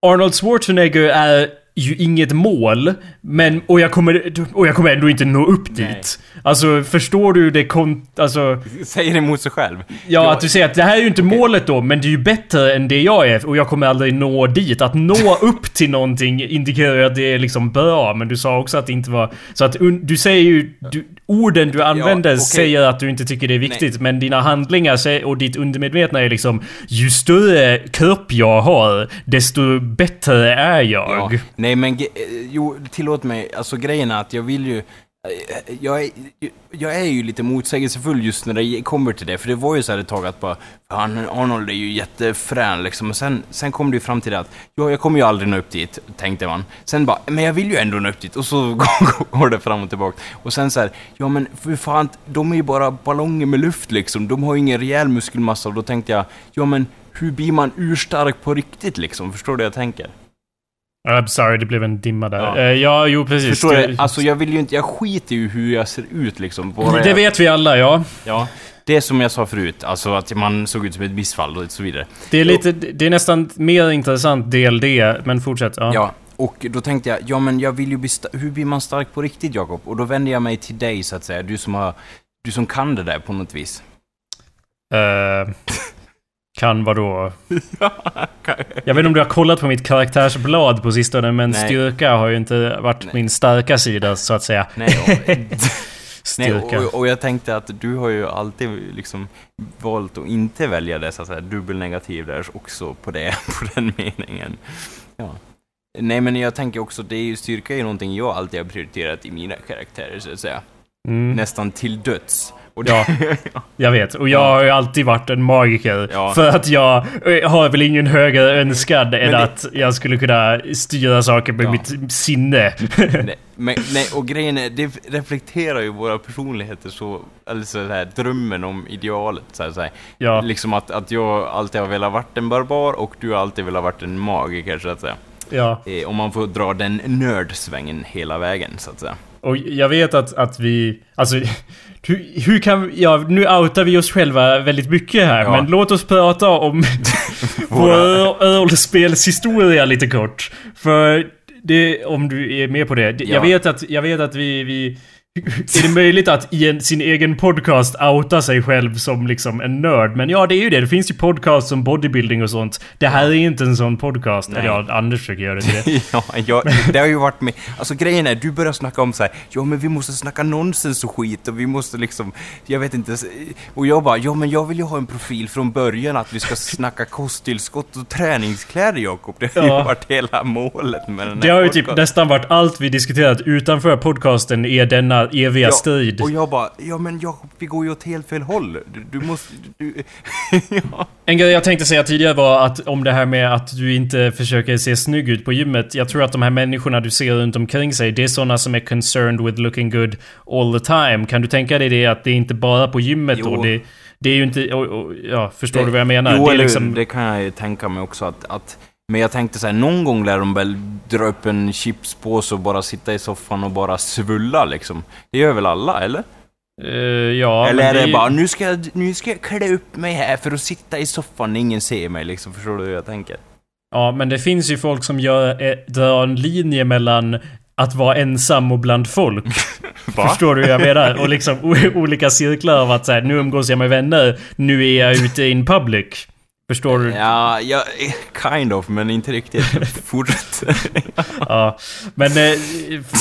Arnold Schwarzenegger är ju inget mål, men och jag kommer, och jag kommer ändå inte nå upp Nej. dit. Alltså förstår du det kon... Alltså... Säger emot sig själv. Ja, Jag- att du säger att det här är ju inte målet då, men det är ju bättre än det jag är och jag kommer aldrig nå dit. Att nå upp till någonting indikerar ju att det är liksom bra, men du sa också att det inte var... Så att du säger ju... Du, orden du använder okej. säger att du inte tycker det är viktigt, men dina handlingar och ditt undermedvetna är liksom Ju större kropp jag har, desto bättre är jag. Ja, nej men eh, jo, tillåt mig, alltså grejen är att jag vill ju jag är, jag är ju lite motsägelsefull just när det kommer till det, för det var ju så här ett tag att bara Arnold är ju jättefrän liksom, och sen, sen kom det ju fram till det att Ja, jag kommer ju aldrig nå upp dit, tänkte man. Sen bara, men jag vill ju ändå nå upp dit, och så går det fram och tillbaka. Och sen så här, ja men för fan, de är ju bara ballonger med luft liksom, de har ju ingen rejäl muskelmassa, och då tänkte jag, ja men hur blir man urstark på riktigt liksom? Förstår du vad jag tänker? I'm sorry, det blev en dimma där. Ja. Ja, ja jo precis. Förstår det, du? Alltså jag vill ju inte, jag skiter ju hur jag ser ut liksom. Bara det jag- vet vi alla, ja. Ja, det är som jag sa förut, alltså att man såg ut som ett missfall och så vidare. Det är, lite, det är nästan mer intressant del det, men fortsätt. Ja. Ja, och då tänkte jag, ja men jag vill ju bli hur blir man stark på riktigt Jakob? Och då vände jag mig till dig så att säga, du som har, du som kan det där på något vis. Eh, kan vadå? Jag vet inte om du har kollat på mitt karaktärsblad på sistone, men Nej. styrka har ju inte varit Nej. min starka sida, så att säga. Nej, och, nej och, och jag tänkte att du har ju alltid liksom valt att inte välja det så att säga, dubbelnegativ där också på det, på den meningen. Ja. Nej men jag tänker också, det är ju styrka är ju någonting jag alltid har prioriterat i mina karaktärer så att säga. Mm. Nästan till döds. Ja. Jag vet. Och jag har ju alltid varit en magiker. Ja. För att jag eh, har väl ingen högre önskan än det- att jag skulle kunna styra saker med Ja. mitt sinne. nej, men, nej, och grejen är, det reflekterar ju våra personligheter så, eller så här, drömmen om idealet så här, så här. ja. Liksom att, att jag alltid har velat varit en barbar och du har alltid velat varit en magiker så att säga. ja. Eh, om man får dra den nördsvängen hela vägen så att säga. Och jag vet att, att vi... Alltså... Hur, hur kan vi... Ja, nu outar vi oss själva väldigt mycket här. Ja. Men låt oss prata om vår rollspelshistoria lite kort. För det, om du är med på det. Jag Ja. vet att, jag vet att vi... vi är det möjligt att i en, sin egen podcast outa sig själv som liksom en nörd? Men ja, det är ju det. Det finns ju podcasts om bodybuilding och sånt. Det här är inte en sån podcast. Nej. Eller ja, Anders försöker göra det till det. ja, jag, det har ju varit med. Alltså grejen är, du börjar snacka om så här, ja men vi måste snacka nonsens och skit och vi måste liksom, jag vet inte, och jag bara, ja men jag vill ju ha en profil från början att vi ska snacka kosttillskott och träningskläder Jakob. Det har Ja. ju varit hela målet med den Det här har ju typ podcasten. nästan varit allt vi diskuterat utanför podcasten är denna eviga strid. och jag bara, ja men Jakob, vi går ju åt helt fel håll. Du, du måste, du, ja. En grej jag tänkte säga tidigare var att om det här med att du inte försöker se snygg ut på gymmet. Jag tror att de här människorna du ser runt omkring sig, det är sådana som är concerned with looking good all the time. Kan du tänka dig det att det är inte bara på gymmet Jo. då? Det, det är ju inte... Och, och, ja, förstår Det- du vad jag menar? Jo, det är liksom... det kan jag ju tänka mig också att, att men jag tänkte så här, någon gång lär de väl dra upp en chipspåse och bara sitta i soffan och bara svulla liksom. Det gör väl alla, eller? Eh, ja, eller är det ju- bara, nu ska, jag, nu ska jag klä upp mig här för att sitta i soffan när ingen ser mig liksom. Förstår du hur jag tänker? Ja, men det finns ju folk som gör, eh, drar en linje mellan att vara ensam och bland folk. Förstår du hur jag menar? Och liksom olika cirklar av att så här, nu umgås jag med vänner, nu är jag ute in public. Förstår du? Ja, ja, kind of, men inte riktigt. Fortsätt. Ja. Men eh,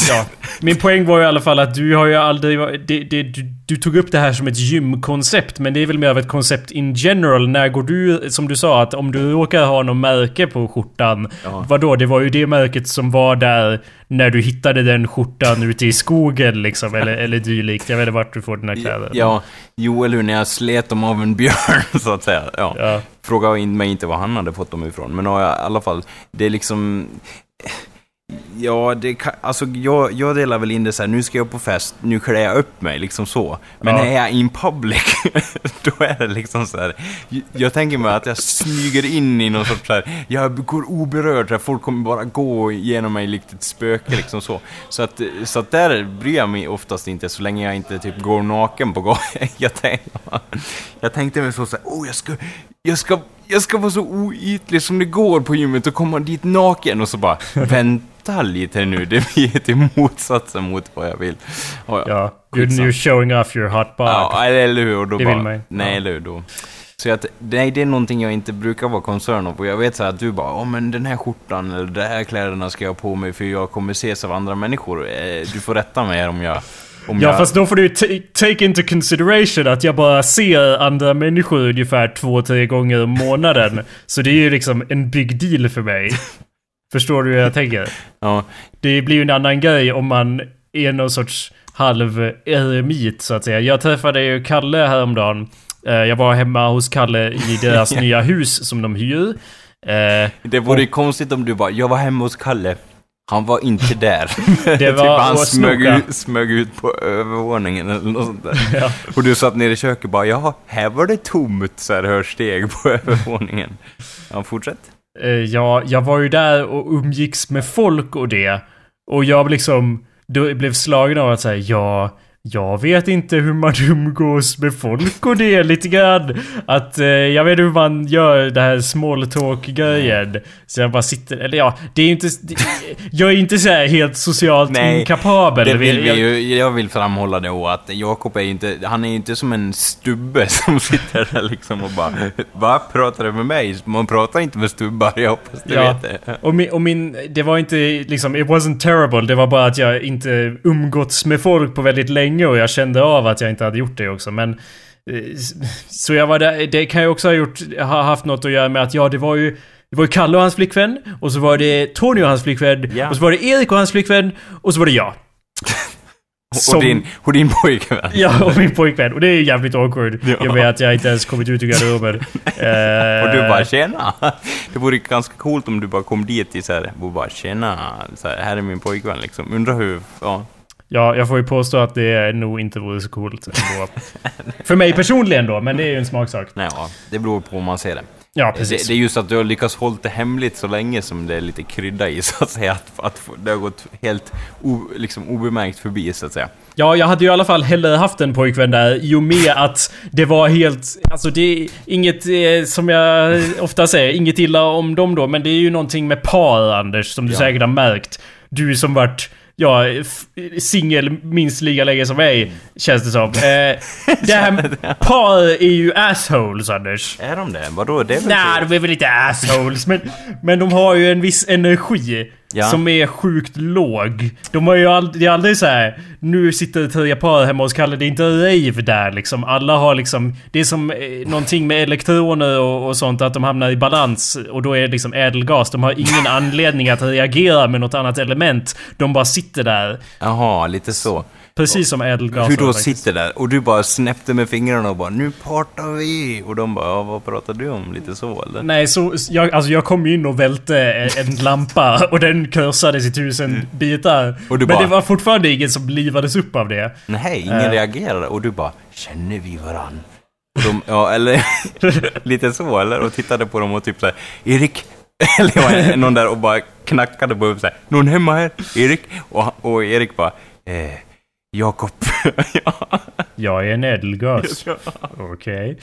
ja. Min poäng var i alla fall att du har ju aldrig... Det, det, du, du tog upp det här som ett gymkoncept, men det är väl mer av ett koncept in general. När går du, som du sa, att om du råkar ha något märke på skjortan. Ja. Vadå? Det var ju det märket som var där när du hittade den skjortan ute i skogen liksom, eller, eller dylikt. Jag vet inte vart du får dina kläder. Ja, jo, eller hur, när jag slet dem av en björn, så att säga. Ja. Ja. Fråga in mig inte var han hade fått dem ifrån, men ja, i alla fall, det är liksom... Ja, det kan, alltså jag, jag delar väl in det så här, nu ska jag på fest, nu klär jag upp mig, liksom så. Men Ja. när jag är in public, då är det liksom så här. Jag tänker mig att jag smyger in i någon sorts så här, jag går oberörd, här, folk kommer bara gå igenom mig likt ett spöke, liksom så. Så att, så att där bryr jag mig oftast inte, så länge jag inte typ går naken på gatan. Jag tänkte, jag tänkte mig så, så här, oh jag ska, jag ska, jag ska vara så oytlig som det går på gymmet och komma dit naken och så bara, vänta lite nu, det blir till motsatsen mot vad jag vill. Ja, ja. Ja. You're, you're showing off your hot bod. Ja, eller hur? Och då Det bara, vill man. Nej, Ja. eller hur? Då. Så att, nej, det är någonting jag inte brukar vara concern av. Och jag vet så att du bara, ja men den här skjortan eller de här kläderna ska jag ha på mig för jag kommer ses av andra människor. Eh, Du får rätta mig om jag... Om Ja jag... fast då får du ta- take into consideration att jag bara ser andra människor ungefär två, tre gånger om månaden. Så det är ju liksom en big deal för mig. Förstår du hur jag tänker? Ja, Det blir ju en annan grej om man är någon sorts halv eremit så att säga. Jag träffade ju Kalle häromdagen. Eh, jag var hemma hos Kalle i deras nya hus som de hyr. Eh, Det vore ju konstigt om du bara, jag var hemma hos Kalle. Han var inte där. Det var typ han smög ut, smög ut på övervåningen eller något sånt där. Ja. Och du satt nere i köket och bara, ja, här var det tomt så här hör steg på övervåningen. Ja, fortsätt. Eh, ja, jag var ju där och umgicks med folk och det. Och jag liksom då blev slagen av att säga ja, jag vet inte hur man umgås med folk och det lite grann. Att eh, jag vet hur man gör det här small talk grejen. Så jag bara sitter, eller ja, det är inte, det, jag är inte så här helt socialt Nej, inkapabel. Det vill vi Jag- ju, jag vill framhålla och att Jakob är ju inte, han är ju inte som en stubbe som sitter där liksom och bara Va? Pratar du med mig? Man pratar inte med stubbar, jag hoppas du Ja. vet det. Och min, och min, det var inte liksom, it wasn't terrible. Det var bara att jag inte umgåtts med folk på väldigt länge och jag kände av att jag inte hade gjort det också. Men eh, så jag var där, det kan ju också ha gjort, ha haft något att göra med att ja, det var ju det var ju Kalle och hans flickvän, och så var det Tony och hans flickvän, Ja. och så var det Erik och hans flickvän, och så var det jag. Och, Som- din, och din pojkvän. Ja, och min pojkvän. Och det är jävligt awkward. Ja. Jag vet att jag inte ens kommit ut ur garderoben. Och du Eh, bara tjena! Det vore ganska coolt om du bara kom dit i så här, och bara tjena, så här, här är min pojkvän liksom. Undrar hur, ja. Ja, jag får ju påstå att det nog inte vore så coolt. För mig personligen då, men det är ju en smaksak. Nej, ja, det beror på hur man ser det. Ja, det. precis. Det är just att du har lyckats hålla det hemligt så länge som det är lite krydda i, så att säga. Att, att det har gått helt o, liksom, obemärkt förbi, så att säga. Ja, jag hade ju i alla fall hellre haft en pojkvän där i och med att det var helt... Alltså det är inget, eh, som jag ofta säger, inget illa om dem då, men det är ju någonting med par, Anders, som du Ja. säkert har märkt. Du som varit, ja, singel minst lika länge som mig, känns det som. Eh, det här med par är ju assholes, Anders. Är de det? Vadå? Det är väl Nej, så? de är väl inte assholes, men, men de har ju en viss energi. Ja. Som är sjukt låg. De har ju aldrig, det är aldrig så här. Nu sitter tre par hemma hos Kalle, det är inte rave där liksom. Alla har liksom... Det är som eh, någonting med elektroner och, och sånt, att de hamnar i balans. Och då är det liksom ädelgas. De har ingen anledning att reagera med något annat element. De bara sitter där. Jaha, lite så. Precis som ädelgas. Hur då sitter där och du bara snäppte med fingrarna och bara nu partar vi! Och de bara ja, vad pratar du om? Lite så eller? Nej, så jag, alltså jag kom ju in och välte en, en lampa och den krossades i tusen bitar. Och du Men bara- det var fortfarande ingen som livades upp av det. Nej, ingen Eh. reagerade och du bara känner vi varann? De, ja, eller lite så eller? Och tittade på dem och typ såhär Erik! Eller någon där och bara knackade på huvudet såhär Någon hemma här? Erik? Och, och Erik bara eh, Jakob. ja. Jag är en ädelgas. Okej.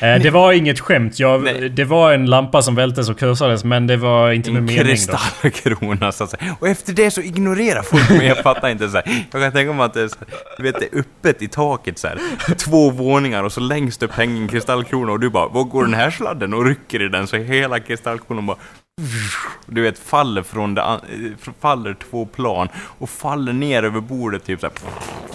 Eh, det var inget skämt. Jag, det var en lampa som vältes och krossades men det var inte med En mening då. kristallkrona så att säga. Och efter det så ignorerar folk mig, jag fattar inte så här. Jag kan tänka mig att det är, så, du vet, det är öppet i taket så här. Två våningar och så längst upp hänger en kristallkrona och du bara Var går den här sladden? Och rycker i den så hela kristallkronan bara du vet, faller från det, eh, faller två plan och faller ner över bordet typ så här,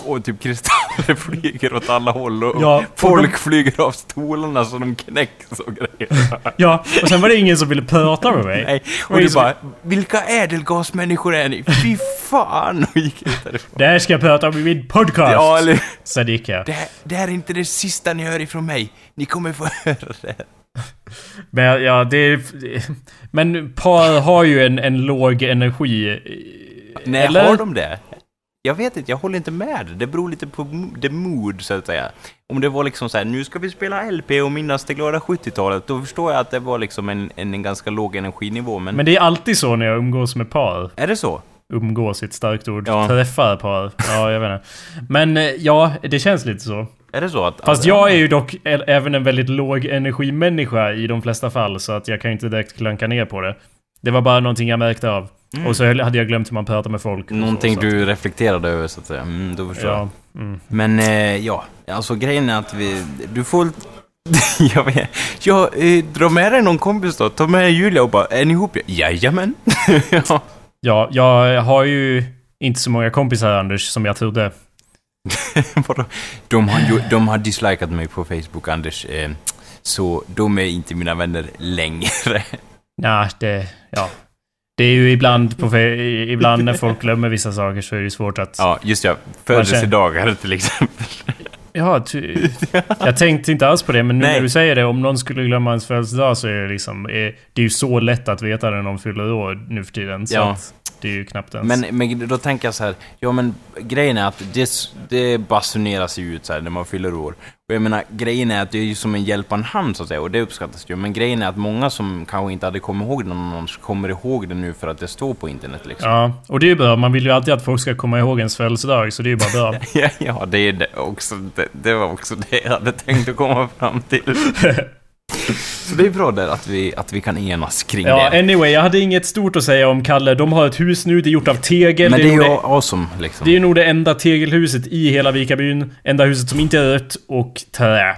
och typ kristaller flyger åt alla håll och Ja, och folk de- flyger av stolarna så de knäcks och grejer. Ja, och sen var det ingen som ville prata med mig. Nej, var och du som- bara Vilka ädelgasmänniskor är ni? Fy fan! Och gick ut därifrån. Det här ska jag prata om i min podcast. Ja, eller Sen gick jag. det, här- det här är inte det sista ni hör ifrån mig. Ni kommer få höra det. Men ja, det är... Men par har ju en, en låg energi. Nej, Eller? har de det? Jag vet inte, jag håller inte med. Det beror lite på the mood, så att säga. Om det var liksom så här, nu ska vi spela LP och minnas det glada 70-talet, då förstår jag att det var liksom en, en, en ganska låg energiniveau, men... Men det är alltid så när jag umgås med par. Är det så? Umgås är ett starkt ord. Ja. Träffar par. Ja, jag vet inte. Men eh, ja, det känns lite så. Är det så att... Fast jag är ju dock även en väldigt låg energimänniska i de flesta fall, så att jag kan ju inte direkt klanka ner på det. Det var bara någonting jag märkte av. Och så hade jag glömt hur man pratar med folk. så, Mm. Någonting så du reflekterade över, så att säga. Mm, då förstår jag. Ja. Mm. Men eh, ja, alltså grejen är att vi... Du får... jag vet Ja, eh, dra med dig någon kompis då. Ta med Julia och bara, är ni ihop? Jajamän! ja. Ja, jag har ju inte så många kompisar Anders, som jag trodde. De, har ju, de har dislikat mig på Facebook, Anders. Eh, så de är inte mina vänner längre. Nej, det... Ja. Det är ju ibland, på, ibland när folk glömmer vissa saker så är det svårt att... Ja, just ja. Födelsedagar till exempel. Ja, jag tänkte inte alls på det, men nu Nej. när du säger det, om någon skulle glömma ens födelsedag så är det liksom... Är, det är ju så lätt att veta när någon fyller år nu för tiden. Så Ja. att det är ju knappt ens... Men, men då tänker jag så här, ja men grejen är att det, det basuneras ju ut så här när man fyller år. Och jag menar, grejen är att det är ju som en hjälpande hand så att säga, och det uppskattas ju. Men grejen är att många som kanske inte hade kommit ihåg det någon gång kommer ihåg det nu för att det står på internet liksom. Ja, och det är ju bra. Man vill ju alltid att folk ska komma ihåg ens födelsedag, så det är ju bara bra. Ja, ja det är det också. Det, det var också det jag hade tänkt att komma fram till. Så det är bra där att vi, att vi kan enas kring Ja, det. anyway, jag hade inget stort att säga om Kalle. De har ett hus nu, det är gjort av tegel. Men det är ju awesome liksom. det är nog det enda tegelhuset i hela Vikabyn. Enda huset som inte är rött och trä.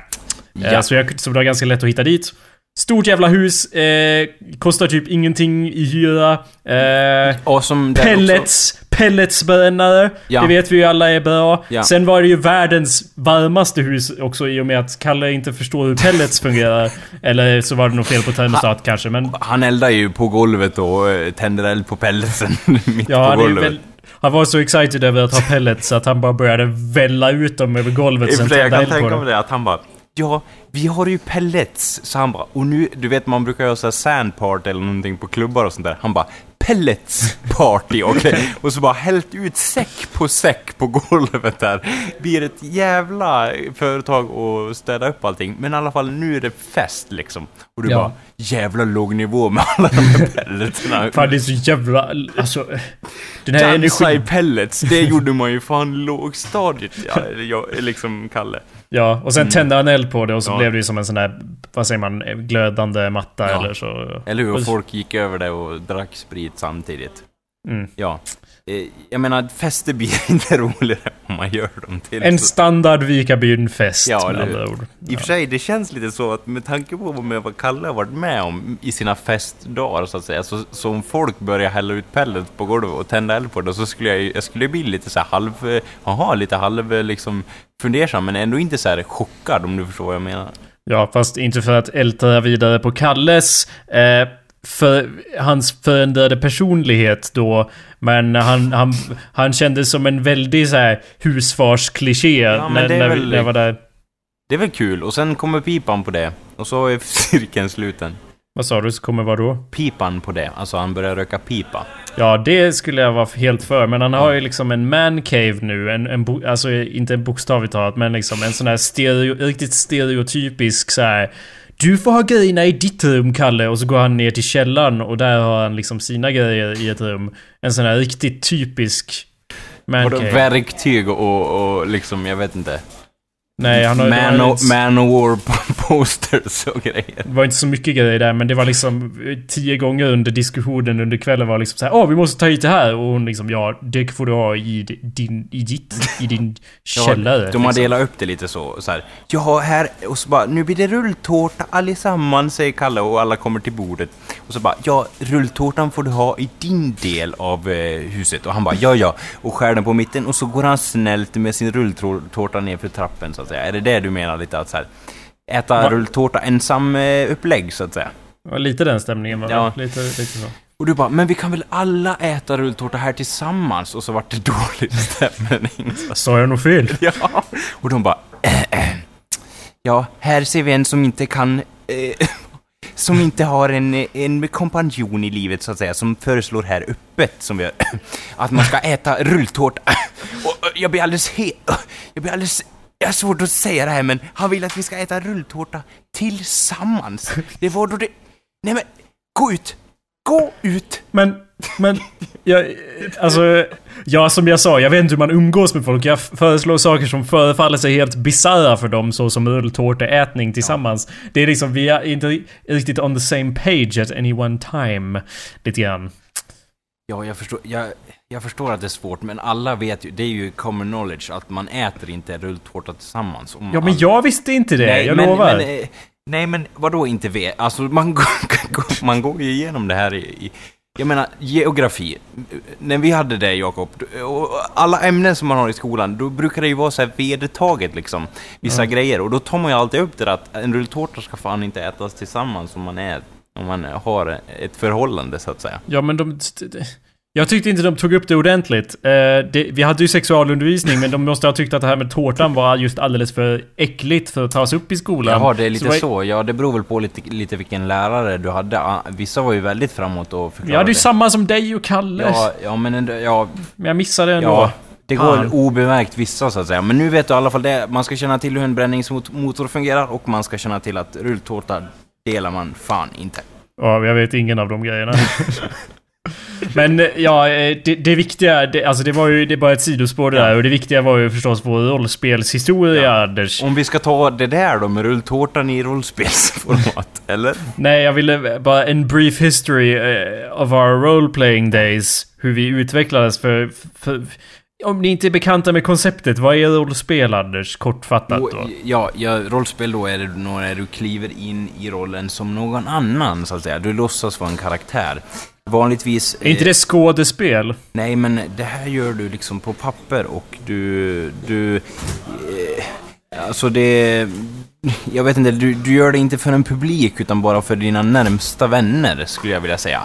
Ja. Eh, Så, jag, så det var ganska lätt att hitta dit. Stort jävla hus, eh, kostar typ ingenting i hyra. Eh, där också. pellets, pelletsbrännare. Ja. Det vet vi ju alla är bra. Ja. Sen var det ju världens varmaste hus också i och med att Kalle inte förstår hur pellets fungerar. Eller så var det nog fel på termostat kanske, men... Han eldar ju på golvet och eh, tänder eld på pelletsen mitt Ja, på golvet. han var så excited över att ha pellets så att han bara började välla ut dem över golvet och sen jag kan tänka mig det att han bara Ja, vi har ju pellets. Så han bara, och nu, du vet man brukar göra så här sandparty eller någonting på klubbar och sånt där. Han bara, pellets party, okej? och så bara hällt ut säck på säck på golvet där. Blir ett jävla företag att städa upp allting. Men i alla fall, nu är det fest liksom. Och du Ja. bara, jävla låg nivå med alla de här pelletsarna. Fan det är så jävla... Alltså... Den här Dansa i energin... pellets, det gjorde man ju fan lågstadiet, ja, jag, liksom Kalle. Ja, och sen tände han eld på det och så Ja. blev det ju som en sån där... Vad säger man? Glödande matta Ja. eller så. Eller hur? Och folk gick över det och drack sprit samtidigt. Mm. Ja. Eh, Jag menar, fester blir inte roligare om man gör dem till. En standard Vikabyn-fest Ja, med andra ord. I och för sig, det känns lite så att med tanke på vad Kalle har varit med om i sina festdagar så att säga, så, så om folk börjar hälla ut pellet på golvet och tända eld på det så skulle jag jag skulle bli lite så här halv, eh, jaha, lite halv eh, liksom fundersam men ändå inte så här chockad om du förstår vad jag menar. Ja, fast inte för att älta vidare på Kalles. Eh, för hans förändrade personlighet då. Men han, han, han kändes som en väldigt så här husfarskliché Ja, när, när, väl- när jag var där. Det är väl kul, och sen kommer pipan på det. Och så är cirkeln sluten. Vad sa du? Så kommer vad då? Pipan på det, alltså han börjar röka pipa. Ja, det skulle jag vara helt för. Men han har ju liksom en man cave nu. En, en alltså inte en bokstavligt talat, men liksom en sån här stereo, riktigt stereotypisk så här. Du får ha grejerna i ditt rum, Kalle. Och så går han ner till källaren och där har han liksom sina grejer i ett rum. En sån här riktigt typisk cave. verktyg och, och liksom, jag vet inte. Nej, han har Man, o- man war posters och grejer. det var inte så mycket grejer där, men det var liksom eh, tio gånger under diskussionen under kvällen var liksom så här. Åh, vi måste ta hit det här. Och hon liksom, ja, det får du ha i din, i ditt, i din källare. de har liksom. delat upp det lite så, så här. Ja, här, och så bara, nu blir det rulltårta allesammans, säger Kalle och alla kommer till bordet. Och så bara, ja, rulltårtan får du ha i din del av eh, huset. Och han bara, ja, ja. Och skär den på mitten och så går han snällt med sin rulltårta ner för trappen, så att säga. Är det det du menar lite att så här, äta Va? rulltårta ensam eh, upplägg, så att säga? Var lite den stämningen var. Ja. Lite, lite så. Och du bara, men vi kan väl alla äta rulltårta här tillsammans? Och så vart det dålig stämning. Sa jag nog fel? Ja. Och de bara, äh, äh. ja, här ser vi en som inte kan, eh, som inte har en, en kompanjon i livet så att säga, som föreslår här öppet, som vi gör, att man ska äta rulltårta. Och, jag blir alldeles he... Jag blir alldeles... Jag har svårt att säga det här, men han vill att vi ska äta rulltårta tillsammans. Det var då det... Nej men, gå ut! Gå ut! Men, men, jag, alltså, ja som jag sa, jag vet inte hur man umgås med folk. Jag föreslår saker som förefaller sig helt bisarra för dem, så som rulltårteätning tillsammans. Det är liksom, vi är inte riktigt on the same page at any one time. Lite grann. Ja, jag förstår, jag, jag förstår att det är svårt, men alla vet ju, det är ju common knowledge, att man äter inte rulltårta tillsammans. Om Ja men alla- jag visste inte det, nej, jag men, lovar. Men, eh, nej, men vadå inte vet? Alltså, man går, man går ju igenom det här i... i jag menar, geografi. När vi hade det, Jakob, alla ämnen som man har i skolan, då brukar det ju vara så här vedertaget liksom, vissa grejer. Och då tar man ju alltid upp det där att en rulltårta ska fan inte ätas tillsammans om man är Om man har ett förhållande så att säga. Ja, men de... Jag tyckte inte de tog upp det ordentligt. Eh, det, vi hade ju sexualundervisning, men de måste ha tyckt att det här med tårtan var just alldeles för äckligt för att tas upp i skolan. Jaha, det är lite så. var- Ja, det beror väl på lite, lite vilken lärare du hade. Vissa var ju väldigt framåt och förklarade. hade ju samma som dig och Kalle. Ja, ja, men ändå, ja, Men jag missade ändå. ja. Det går Fan. obemärkt vissa så att säga. Men nu vet du i alla fall det. Man ska känna till hur en bränningsmotor fungerar och man ska känna till att rulltårta delar man fan inte. Ja, jag vet ingen av de grejerna. Men eh, ja, eh, det, det viktiga, det, alltså det var ju det bara ett sidospår det Ja. där. Och det viktiga var ju förstås vår rollspelshistoria, Anders. Om vi ska ta det där då med rulltårtan i rollspelsformat, eller? Nej, jag ville bara en brief history eh, of our role-playing days. Hur vi utvecklades för, för... Om ni inte är bekanta med konceptet, vad är rollspel, Anders? Kortfattat då. Ja, ja, rollspel då är det när du kliver in i rollen som någon annan, så att säga. Du låtsas vara en karaktär. Vanligtvis... Är inte eh, det skådespel? Nej, men det här gör du liksom på papper och du... du eh, alltså det... Jag vet inte, du, du gör det inte för en publik utan bara för dina närmsta vänner, skulle jag vilja säga.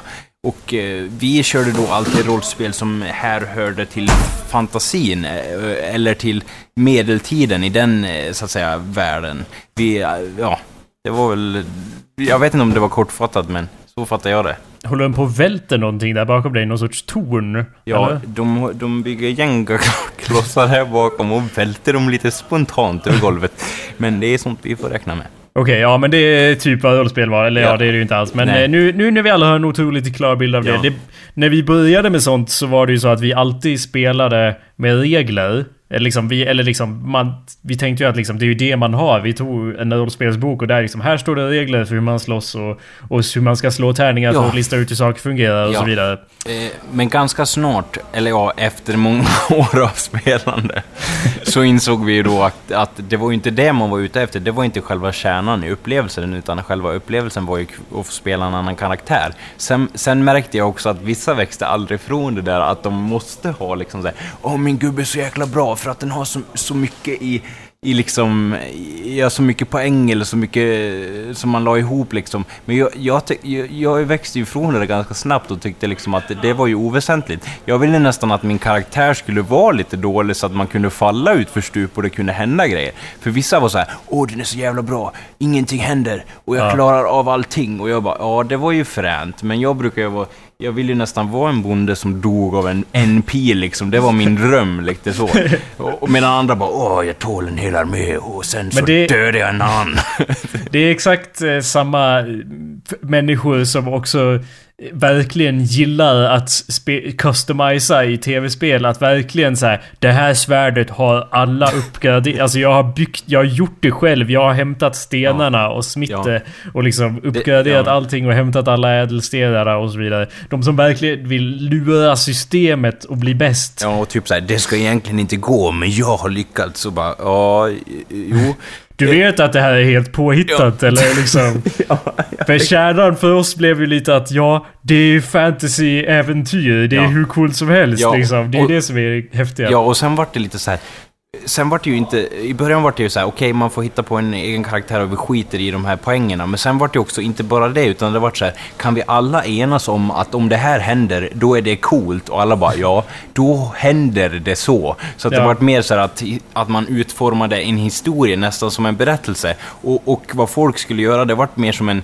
Och eh, vi körde då alltid rollspel som här hörde till fantasin, eh, eller till medeltiden i den, eh, så att säga, världen. Vi, ja, det var väl... Jag vet inte om det var kortfattat, men så fattar jag det. Håller den på och välter någonting där bakom dig? Någon sorts torn? Ja, eller? de, de bygger Jenga-klossar här bakom och välter dem lite spontant över golvet. Men det är sånt vi får räkna med. Okej, ja men det är typ vad rollspel var. Eller ja, Ja. det är det ju inte alls. Men Nej. eh, nu, nu när vi alla har en otroligt klar bild av Ja. det, det. När vi började med sånt så var det ju så att vi alltid spelade med regler. Eller liksom, vi, eller liksom man, vi tänkte ju att liksom, det är ju det man har. Vi tog en rollspelsbok och där liksom, här står det regler för hur man slåss och, och hur man ska slå tärningar för Ja. att lista ut hur saker fungerar och Ja. så vidare. Eh, Men ganska snart, eller ja, efter många år av spelande, så insåg vi ju då att, att det var ju inte det man var ute efter. Det var inte själva kärnan i upplevelsen, utan själva upplevelsen var ju att få spela en annan karaktär. Sen, sen märkte jag också att vissa växte aldrig från det där att de måste ha liksom såhär Åh, min gubbe är så jäkla bra för att den har så, så mycket i i liksom, ja, så mycket poäng eller så mycket eh, som man la ihop liksom. Men jag, jag, jag, jag växte ju ifrån det ganska snabbt och tyckte liksom att det, det var ju oväsentligt. Jag ville nästan att min karaktär skulle vara lite dålig så att man kunde falla ut för stup och det kunde hända grejer. För vissa var så här: åh den är så jävla bra, ingenting händer och jag Ja. klarar av allting. Och jag bara, ja det var ju fränt, men jag brukar ju vara jag ville ju nästan vara en bonde som dog av en, en pil liksom. Det var min dröm, lite så. Och, och medan andra bara åh, jag tål en hel armé och sen så det- dödade jag en annan. Det är exakt eh, samma eh, människor som också verkligen gillar att customisa i tv-spel. Att verkligen säga det här svärdet har alla uppgraderat. Alltså jag har byggt, jag har gjort det själv. Jag har hämtat stenarna och smitt Ja. det. Och liksom uppgraderat ja. allting och hämtat alla ädelstenar och så vidare. De som verkligen vill lura systemet och bli bäst. ja, och typ såhär, det ska egentligen inte gå, men jag har lyckats. Och bara, ja, jo. Du vet att det här är helt påhittat eller liksom? För kärnan för oss blev ju lite att ja, det är ju fantasy-äventyr. Det är Ja. hur coolt som helst Ja, liksom. Det är och- det som är det häftiga. Ja, och sen vart det lite så här. Sen vart det ju inte, i början vart det ju så här, okej man får hitta på en egen karaktär och vi skiter i de här poängerna. Men sen vart det också inte bara det, utan det vart så här, kan vi alla enas om att om det här händer, då är det coolt? Och alla bara, ja, då händer det så. Så att det Ja. vart mer så här att, att man utformade en historia nästan som en berättelse. Och, och vad folk skulle göra, det vart mer som en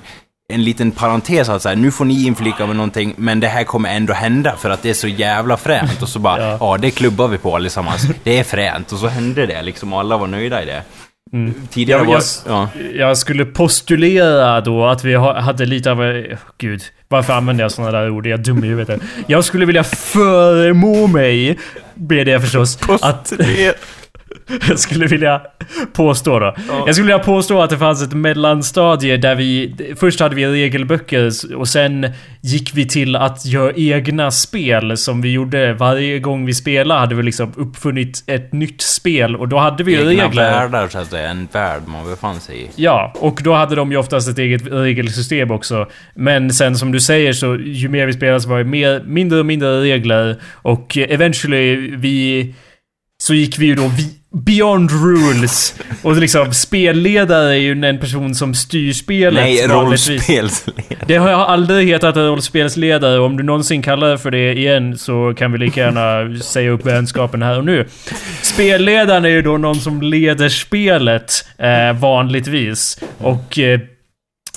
en liten parentes att så här, nu får ni inflika med någonting, men det här kommer ändå hända för att det är så jävla fränt. Och så bara, Ja. ja, det klubbar vi på allesammans. Det är fränt. Och så hände det liksom och alla var nöjda i det. Tidigare Jag, var... jag, Ja. jag skulle postulera då att vi ha, hade lite av... Gud, varför använder jag sådana där ord? Jag är dum i huvudet. Jag skulle vilja förmå mig, blir det förstås, att... Jag skulle vilja påstå då. Jag skulle vilja påstå att det fanns ett mellanstadie där vi... Först hade vi regelböcker och sen gick vi till att göra egna spel som vi gjorde varje gång vi spelade. Hade vi liksom uppfunnit ett nytt spel och då hade vi Egna regler. världar så att säga, en värld man befann sig i. Ja, och då hade de ju oftast ett eget regelsystem också. Men sen som du säger så, ju mer vi spelade så var det mer, mindre och mindre regler. Och eventually, vi... Så gick vi ju då vi, Beyond rules. Och liksom spelledare är ju en person som styr spelet Nej, rollspelsledare. Det har jag aldrig hetat en rollspelsledare. Om du någonsin kallar det för det igen så kan vi lika gärna säga upp vänskapen här och nu. Spelledaren är ju då någon som leder spelet eh, vanligtvis. Och eh,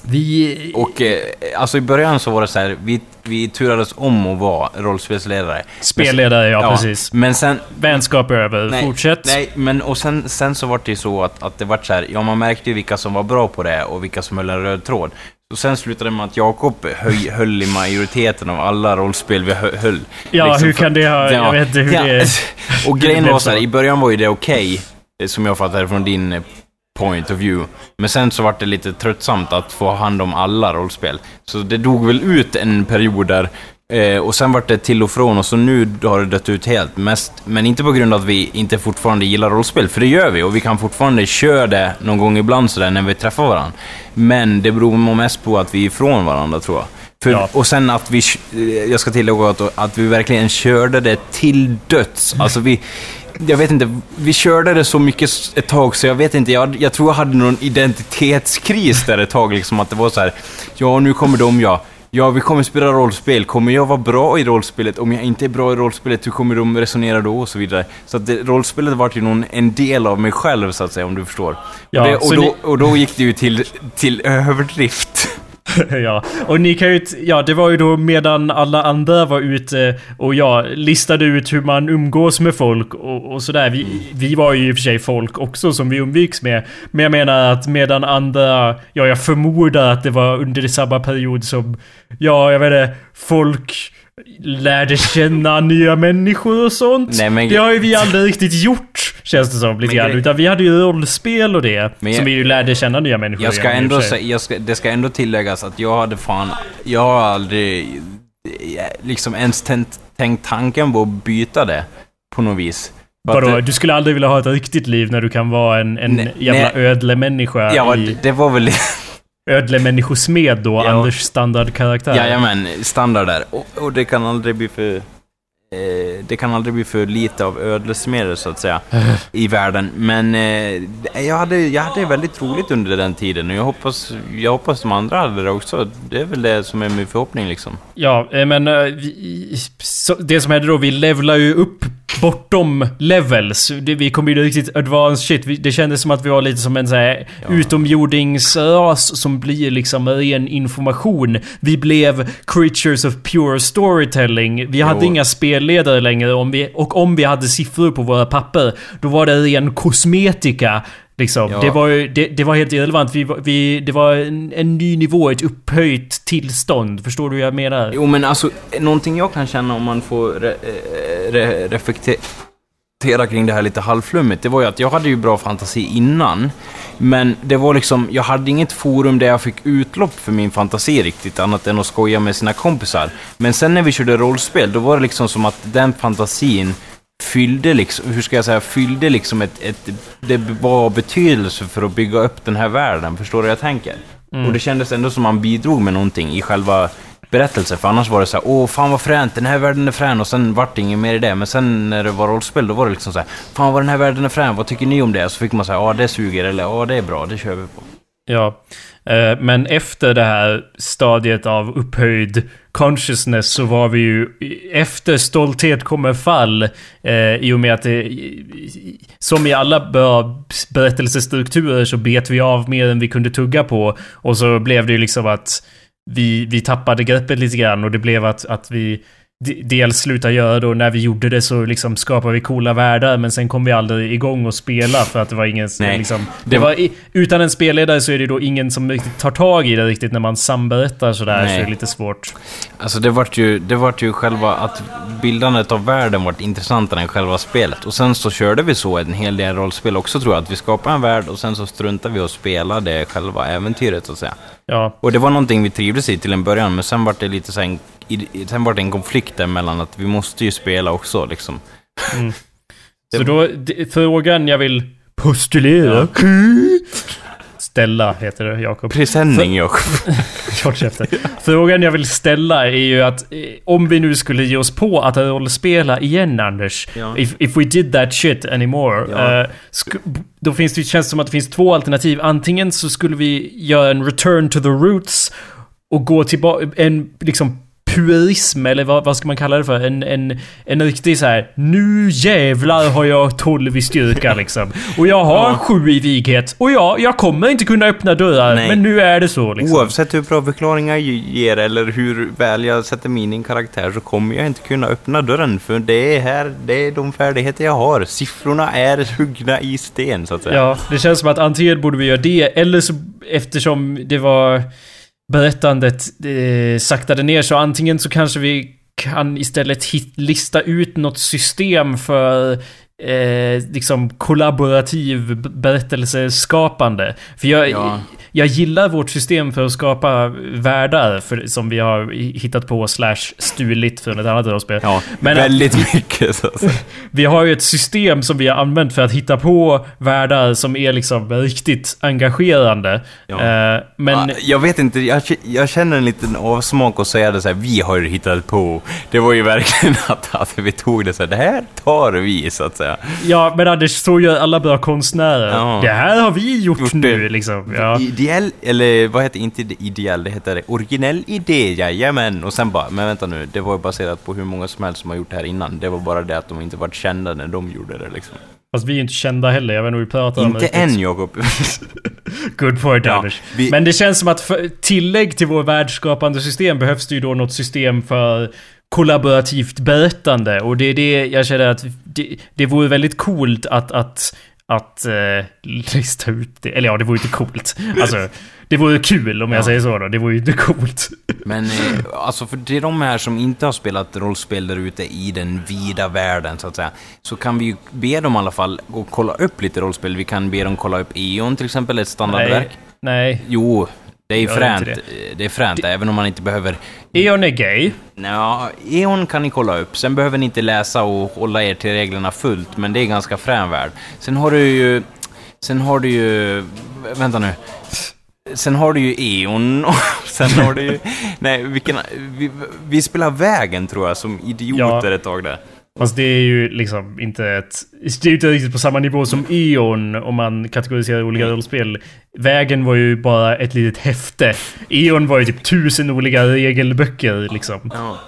vi... Och eh, alltså i början så var det så här, vi, vi turades om att vara rollspelsledare. Spelledare, ja, precis. Men sen... Vänskap är över. Nej, Fortsätt. Nej, men och sen, sen så var det ju så att, att det vart så här, ja man märkte ju vilka som var bra på det och vilka som höll en röd tråd. Och sen slutade det med att Jakob höj, höll i majoriteten av alla rollspel vi hö- höll. Ja, Liksom hur kan det ha... Jag vet inte hur ja. det... Och grejen var så här, i början var ju det okej, eh, som jag fattade från din eh, point of view. Men sen så var det lite tröttsamt att få hand om alla rollspel. Så det dog väl ut en period där, eh, och sen vart det till och från, och så nu har det dött ut helt. Mest, men inte på grund av att vi inte fortfarande gillar rollspel, för det gör vi, och vi kan fortfarande köra det någon gång ibland sådär när vi träffar varandra. Men det beror nog mest på att vi är ifrån varandra, tror jag. För, Ja. Och sen att vi, eh, jag ska tillägga att, att vi verkligen körde det till döds. Alltså vi, jag vet inte, vi körde det så mycket ett tag så jag vet inte, jag, jag tror jag hade någon identitetskris där ett tag liksom att det var så här. ja nu kommer de ja. Ja, vi kommer spela rollspel. Kommer jag vara bra i rollspelet? Om jag inte är bra i rollspelet, hur kommer de resonera då? Och så vidare. Så att det, rollspelet var ju någon, en del av mig själv, så att säga, om du förstår. Ja, och, det, och, då, ni- och då gick det ju till, till överdrift. ja, och ni kan ju Ja, det var ju då medan alla andra var ute eh, och jag listade ut hur man umgås med folk och, och sådär. Vi, vi var ju i och för sig folk också som vi umgicks med. Men jag menar att medan andra... Ja, jag förmodar att det var under samma period som... Ja, jag vet inte. Folk lärde känna nya människor och sånt. Nej, men- det har ju vi aldrig riktigt gjort, känns det som. Lite grann. grej- Utan vi hade ju rollspel och det. Men som jag- vi ju lärde känna nya människor Jag ska genom i och ändå säga, jag ska, det ska ändå tilläggas att jag hade fan, jag har aldrig eh, liksom ens tänkt, tänkt tanken på att byta det på något vis. Vadå? det- Du skulle aldrig vilja ha ett riktigt liv när du kan vara en, en Nej, jävla nej. ödlemänniska Ja, i det, det var väl... ödlemänniskosmed då, Ja. Anders standardkaraktär. Jajamän, standard där. Och, och det kan aldrig bli för... Eh, det kan aldrig bli för lite av ödlesmedel så att säga i världen. Men eh, jag, hade, jag hade väldigt roligt under den tiden och jag hoppas, jag hoppas de andra hade det också. Det är väl det som är min förhoppning liksom. Ja, eh, men eh, vi, så, det som hände då, vi levlar ju upp bortom levels. Vi kom ju riktigt advanced shit. Det kändes som att vi var lite som en så här Ja. utomjordingsras som blir liksom ren information. Vi blev creatures of pure storytelling. Vi hade Jo. inga spelledare längre om vi, och om vi hade siffror på våra papper, då var det ren kosmetika. Liksom. Ja. Det, var ju, det, det var helt irrelevant. Vi, vi, det var en, en ny nivå, ett upphöjt tillstånd. Förstår du vad jag menar? Jo men alltså, någonting jag kan känna om man får re, eh, re, reflektera kring det här lite halvflummigt, det var ju att jag hade ju bra fantasi innan. Men det var liksom, jag hade inget forum där jag fick utlopp för min fantasi riktigt, annat än att skoja med sina kompisar. Men sen när vi körde rollspel, då var det liksom som att den fantasin fyllde liksom, hur ska jag säga, fyllde liksom ett, ett det var betydelse för att bygga upp den här världen, förstår du vad jag tänker? Och det kändes ändå som man bidrog med någonting i själva berättelsen, för annars var det så här, åh fan vad fränt, den här världen är frän, och sen vart det inget mer i det. Men sen när det var rollspel, då var det liksom så här, fan vad den här världen är frän, vad tycker ni om det? Så fick man säga, ja det suger, eller ja det är bra, det kör vi på. Ja. Eh, men efter det här stadiet av upphöjd consciousness så var vi ju... Efter stolthet kommer fall. Eh, I och med att det... Som i alla bra berättelsestrukturer så bet vi av mer än vi kunde tugga på. Och så blev det ju liksom att vi, vi tappade greppet lite grann och det blev att, att vi dels slutade göra det och när vi gjorde det så liksom skapade vi coola världar men sen kom vi aldrig igång och spela för att det var ingen Nej. liksom... Det var utan en spelledare så är det då ingen som riktigt tar tag i det riktigt när man samberättar sådär så Nej. är det lite svårt. Alltså det vart ju, det vart ju själva att bildandet av världen vart intressantare än själva spelet. Och sen så körde vi så en hel del rollspel också tror jag, att vi skapade en värld och sen så struntade vi och spelade själva äventyret så att säga. Ja. Och det var någonting vi trivdes i till en början, men sen vart det lite så här en, i- sen vart det en konflikt där mellan att vi måste ju spela också liksom. Så då, frågan jag vill postulera ställa, heter det, Jakob. Presenning, Jakob. Håll käften. Frågan jag vill ställa är ju att eh, om vi nu skulle ge oss på att rollspela igen, Anders. Ja. If, if we did that shit anymore. Ja. sk- då finns det, känns det som att det finns två alternativ. Antingen så skulle vi göra en return to the roots och gå tillbaka, en liksom purism, eller vad, vad ska man kalla det för? En, en, en riktig så här. Nu jävlar har jag 12 i styrka liksom. Och jag har Ja. 7 i vighet. Och ja, jag kommer inte kunna öppna dörrar. Nej. Men nu är det så liksom. Oavsett hur bra förklaringar jag ger eller hur väl jag sätter mig in i en karaktär så kommer jag inte kunna öppna dörren för det är här, det är de färdigheter jag har. Siffrorna är huggna i sten så att säga. Ja, det känns som att antingen borde vi göra det, eller så eftersom det var berättandet eh, saktade ner så antingen så kanske vi kan istället hit, lista ut något system för eh, liksom kollaborativ berättelseskapande. För jag, Ja. jag gillar vårt system för att skapa världar för, som vi har hittat på slash stulit från ett annat rollspel. Ja, Men- väldigt mycket så säga. Vi har ju ett system som vi har använt för att hitta på världar som är liksom riktigt engagerande. Ja. Eh, men... Ja, jag vet inte, jag, jag känner en liten avsmak att säga det så här, vi har ju hittat på. Det var ju verkligen att, att vi tog det så här, det här tar vi så att säga. Ja, men Anders, så gör alla bra konstnärer. Ja. Det här har vi gjort, Gjort nu det. liksom. Ja. Ideell, eller vad heter inte det ideell, det heter originell idé, jajamän. Och sen bara, men vänta nu, det var ju baserat på hur många som helst som har gjort det här innan. Det var bara det att de inte varit kända när de gjorde det liksom. Fast vi är ju inte kända heller. Jag vet inte vi pratar om Inte än Jakob. Good point, Ja, Anders. vi- Men det känns som att för tillägg till vår världsskapande system behövs det ju då något system för kollaborativt berättande. Och det är det jag känner att det, det vore väldigt coolt att, att, att eh, lista ut det. Eller ja, det vore inte coolt. Alltså, det vore kul om jag Ja. säger så då. Det vore ju inte coolt. Men eh, alltså för det är de här som inte har spelat rollspel där ute i den vida världen så att säga. Så kan vi ju be dem i alla fall att kolla upp lite rollspel. Vi kan be dem kolla upp E.ON till exempel, ett standardverk. Nej. Nej. Jo, det är Gör fränt. Det. det är fränt, även om man inte behöver... Eon är gay. Ja, E.ON kan ni kolla upp. Sen behöver ni inte läsa och hålla er till reglerna fullt, men det är ganska frän värld. Sen har du ju... Sen har du ju... Vänta nu. Sen har du ju E.ON och sen har du ju... Nej, vilken... Vi, vi spelar Vägen tror jag, som idioter ett tag där. Fast det är ju liksom inte ett... Det är ju inte riktigt på samma nivå som Eon om man kategoriserar olika rollspel. Vägen var ju bara ett litet häfte. Eon var ju typ tusen olika regelböcker liksom. Ja.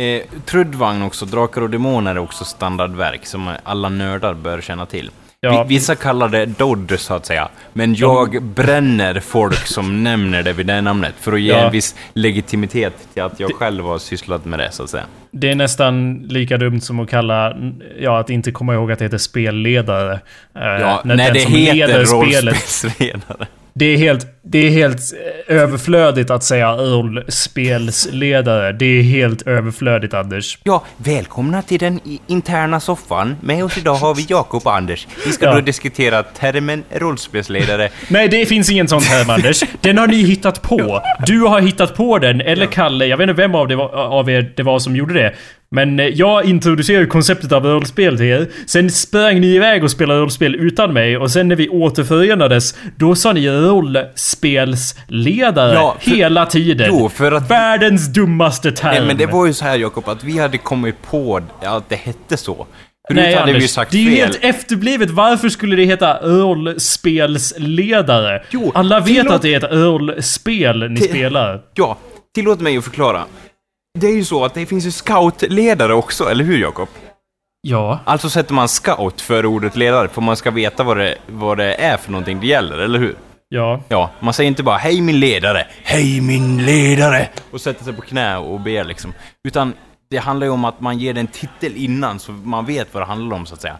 Eh, Trudvagn också, Drakar och Demoner är också standardverk som alla nördar bör känna till. Ja. Vi- Vissa kallar det Dodd så att säga, men jag bränner folk som nämner det vid det namnet för att ge Ja. en viss legitimitet till att jag själv har sysslat med det så att säga. Det är nästan lika dumt som att kalla... Ja, att inte komma ihåg att det heter spelledare. Eh, Ja, när när det heter rollspelsledare. Det är helt, det är helt eh, överflödigt att säga rollspelsledare. Det är helt överflödigt, Anders. Ja, välkomna till den interna soffan. Med oss idag har vi Jakob och Anders. Vi ska Ja. då diskutera termen rollspelsledare. Nej, det finns ingen sån här Anders. Den har ni hittat på. Du har hittat på den, eller Kalle. Jag vet inte vem av, det var, av er det var som gjorde det. Men eh, jag introducerade konceptet av rollspel till er. Sen sprang ni iväg och spelade rollspel utan mig. Och sen när vi återförenades, då sa ni rollspelsledare Ja, för- hela tiden. Jo, för att Världens dummaste term. Nej, men det var ju så här Jakob, att vi hade kommit på att det hette så. Förut Nej, hade Anders, vi sagt det är ju fel. helt efterblivet. Varför skulle det heta rollspelsledare? Jo, Alla vet tillåt- att det är ett rollspel ni Till- spelar. Ja, tillåt mig att förklara. Det är ju så att det finns ju scoutledare också, eller hur Jakob? Ja. Alltså sätter man scout för ordet ledare för man ska veta vad det, vad det är för någonting det gäller, eller hur? Ja. Ja, man säger inte bara hej min ledare, hej min ledare och sätter sig på knä och ber liksom. Utan det handlar ju om att man ger den titel innan så man vet vad det handlar om så att säga.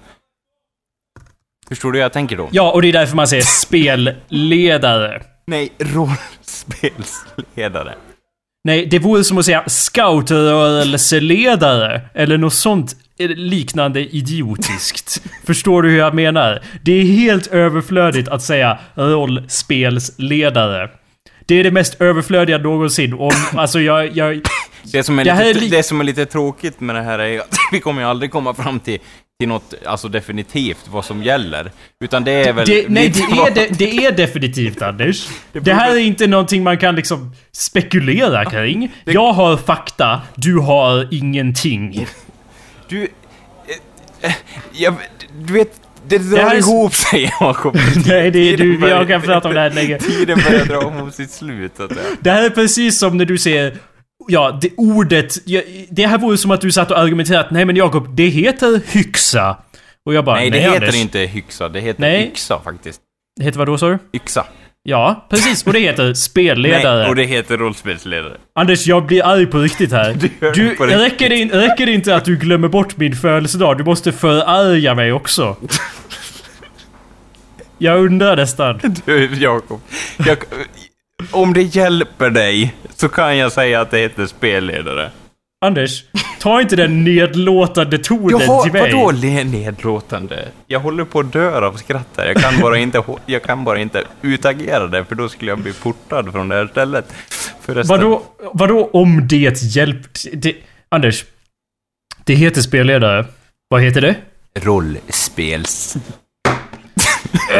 Förstår du hur jag tänker då? Ja, och det är därför man säger spelledare. Nej, rollspelsledare. Nej, det vore som att säga scoutrörelseledare. Eller något sånt liknande idiotiskt. Förstår du hur jag menar? Det är helt överflödigt att säga rollspelsledare. Det är det mest överflödiga någonsin. Om, alltså jag, jag, Det som, är Det lite, är det som är lite tråkigt med det här är att vi kommer ju aldrig komma fram till till något, alltså definitivt, vad som gäller. Utan det är väl... Det, nej, det är, det, det är definitivt Anders. Det Det här är inte någonting man kan liksom spekulera kring. Jag har fakta, du har ingenting. Du... eh, Jag, du vet, det drar här ihop sig, Jakob. Nej, det är du. Jag kan prata om det här länge. Tiden börjar dra mot sitt slut, att. Det här är precis som när du säger Ja, det ordet... Det här vore som att du satt och argumenterade att nej men Jakob, det heter hyxa. Och jag bara, Nej, nej, det heter Anders. inte hyxa, det heter Nej. yxa faktiskt. Det heter vad då sa du? Yxa. Ja, precis. Och det heter spelledare. Nej, och det heter rollspelsledare. Anders, jag blir arg på riktigt här. Du Du, riktigt. räcker, det, in- räcker det inte att du glömmer bort min födelsedag? Du måste förarga mig också. Jag undrar nästan. Du, Jakob. Jag, om det hjälper dig så kan jag säga att det heter spelledare. Anders, ta inte den nedlåtande tonen Jaha, till mig. vadå nedlåtande? Jag håller på att dö av skratt här. Jag kan bara inte, jag kan bara inte utagera det, för då skulle jag bli portad från det här stället. Förresten, Vadå, vadå om det hjälpt? Det, Anders. Det heter spelledare. Vad heter det? Rollspels...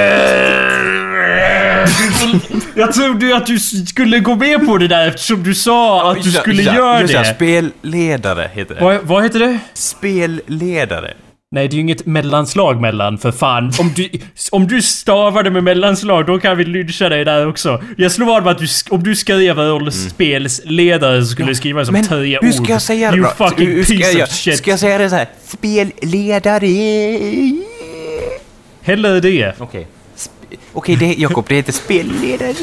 Jag trodde att du skulle gå med på det där eftersom du sa att du skulle Ja, göra just det. spelledare heter det. Vad, vad heter det? Spelledare. Nej, det är ju inget mellanslag mellan, för fan. Om du, om du stavade med mellanslag, då kan vi lyncha dig där också. Jag slår vad med att du, om du skrev rollspelsledare så skulle du skriva det som Men tre hur ska ord. jag säga det You då? fucking Hur piece jag, of shit. Ska jag säga det så här? Spelledare... Hellre det. Okej. Sp- Okej, det, Jakob, det heter spelledare.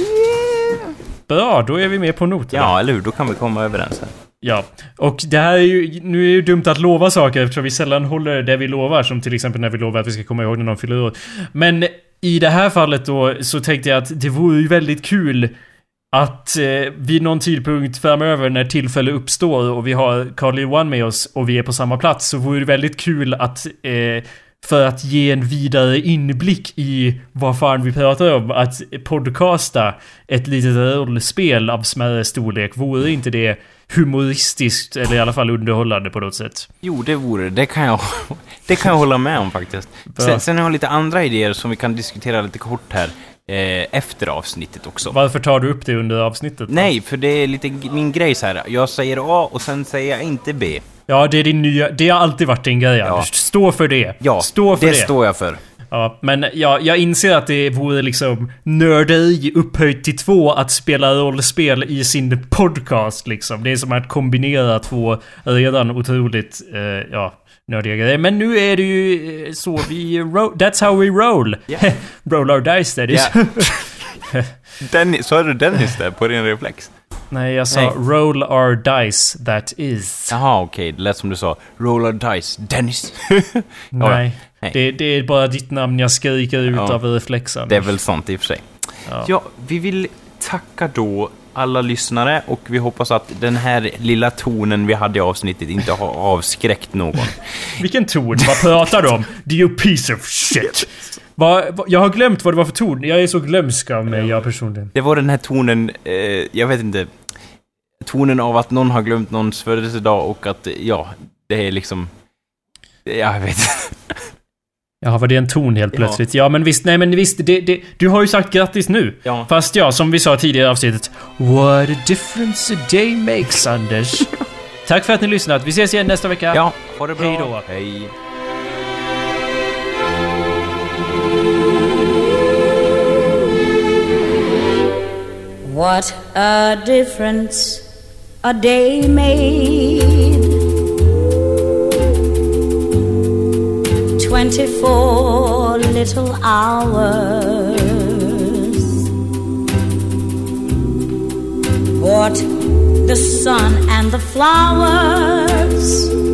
Bra, då är vi med på noterna. Ja, eller hur? Då kan vi komma överens här. Ja, och det här är ju, nu är det ju dumt att lova saker eftersom vi sällan håller det vi lovar, som till exempel när vi lovar att vi ska komma ihåg när någon fyller år. Men i det här fallet då så tänkte jag att det vore ju väldigt kul att eh, vid någon tidpunkt framöver när tillfälle uppstår och vi har Carl Johan med oss och vi är på samma plats så vore det väldigt kul att eh, för att ge en vidare inblick i vad fan vi pratar om, att podcasta ett litet rollspel av smärre storlek, vore inte det humoristiskt eller i alla fall underhållande på något sätt? Jo, det vore det. Kan jag, det kan jag hålla med om faktiskt. Sen, sen har jag lite andra idéer som vi kan diskutera lite kort här eh, efter avsnittet också. Varför tar du upp det under avsnittet? Nej, för det är lite min grej så här. Jag säger A och sen säger jag inte B. Ja, det är din nya... Det har alltid varit din grej, Anders. Stå för det. Ja, Stå för det, det. står jag för. Ja, men ja, jag inser att det vore liksom nörderi upphöjt till två att spela rollspel i sin podcast liksom. Det är som att kombinera två redan otroligt, eh, ja, nördiga grejer. Men nu är det ju eh, så vi... That's how we roll. Ja. roll our dice that is. Ja. Dennis, sa du Dennis där på din reflex? Nej, jag sa Nej. roll our dice that is. Jaha, okej. Det lät som du sa roller dice, Dennis. Nej. Nej. Det, det är bara ditt namn jag skriker ut Ja. av reflexen. Det är väl sant i och för sig. Ja. Ja, vi vill tacka då alla lyssnare och vi hoppas att den här lilla tonen vi hade i avsnittet inte har avskräckt någon. Vilken ton? Vad pratar du om? Do you piece of shit? Vad, jag har glömt vad det var för ton. Jag är så glömsk av mig, jag personligen. Det var den här tonen, eh, jag vet inte, tonen av att någon har glömt någons födelsedag och att, ja, det är liksom... Ja, jag vet inte. Jaha, var det en ton helt Ja. plötsligt? Ja, men visst, nej men visst, det, det, du har ju sagt grattis nu. Ja. Fast ja, som vi sa tidigare i avsnittet. What a difference a day makes, Anders. Tack för att ni lyssnat. Vi ses igen nästa vecka. Ja, ha det bra. Hej då. Hej. What a difference a day made. Twenty-four little hours. What the sun and the flowers.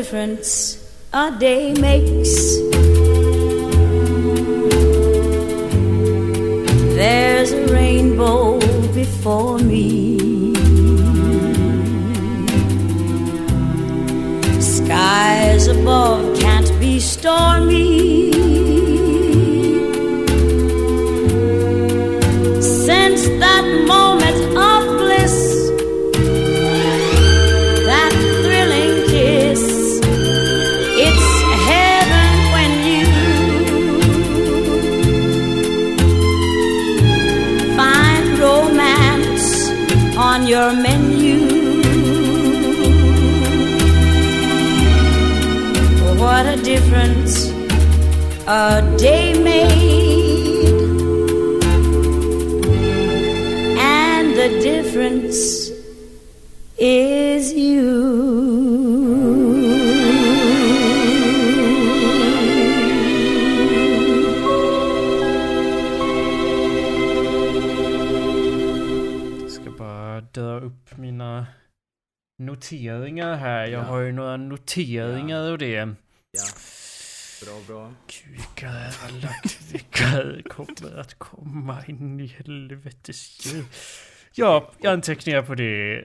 Difference a day makes. There's a rainbow before me. Skies above a day made, and the difference is you. Ska bara dra upp mina noteringar här. Jag har ju några noteringar och det. Ja. Bra, bra. Gud, alla kommer att komma in i helvetes djur. Ja, jag anteckningar på det.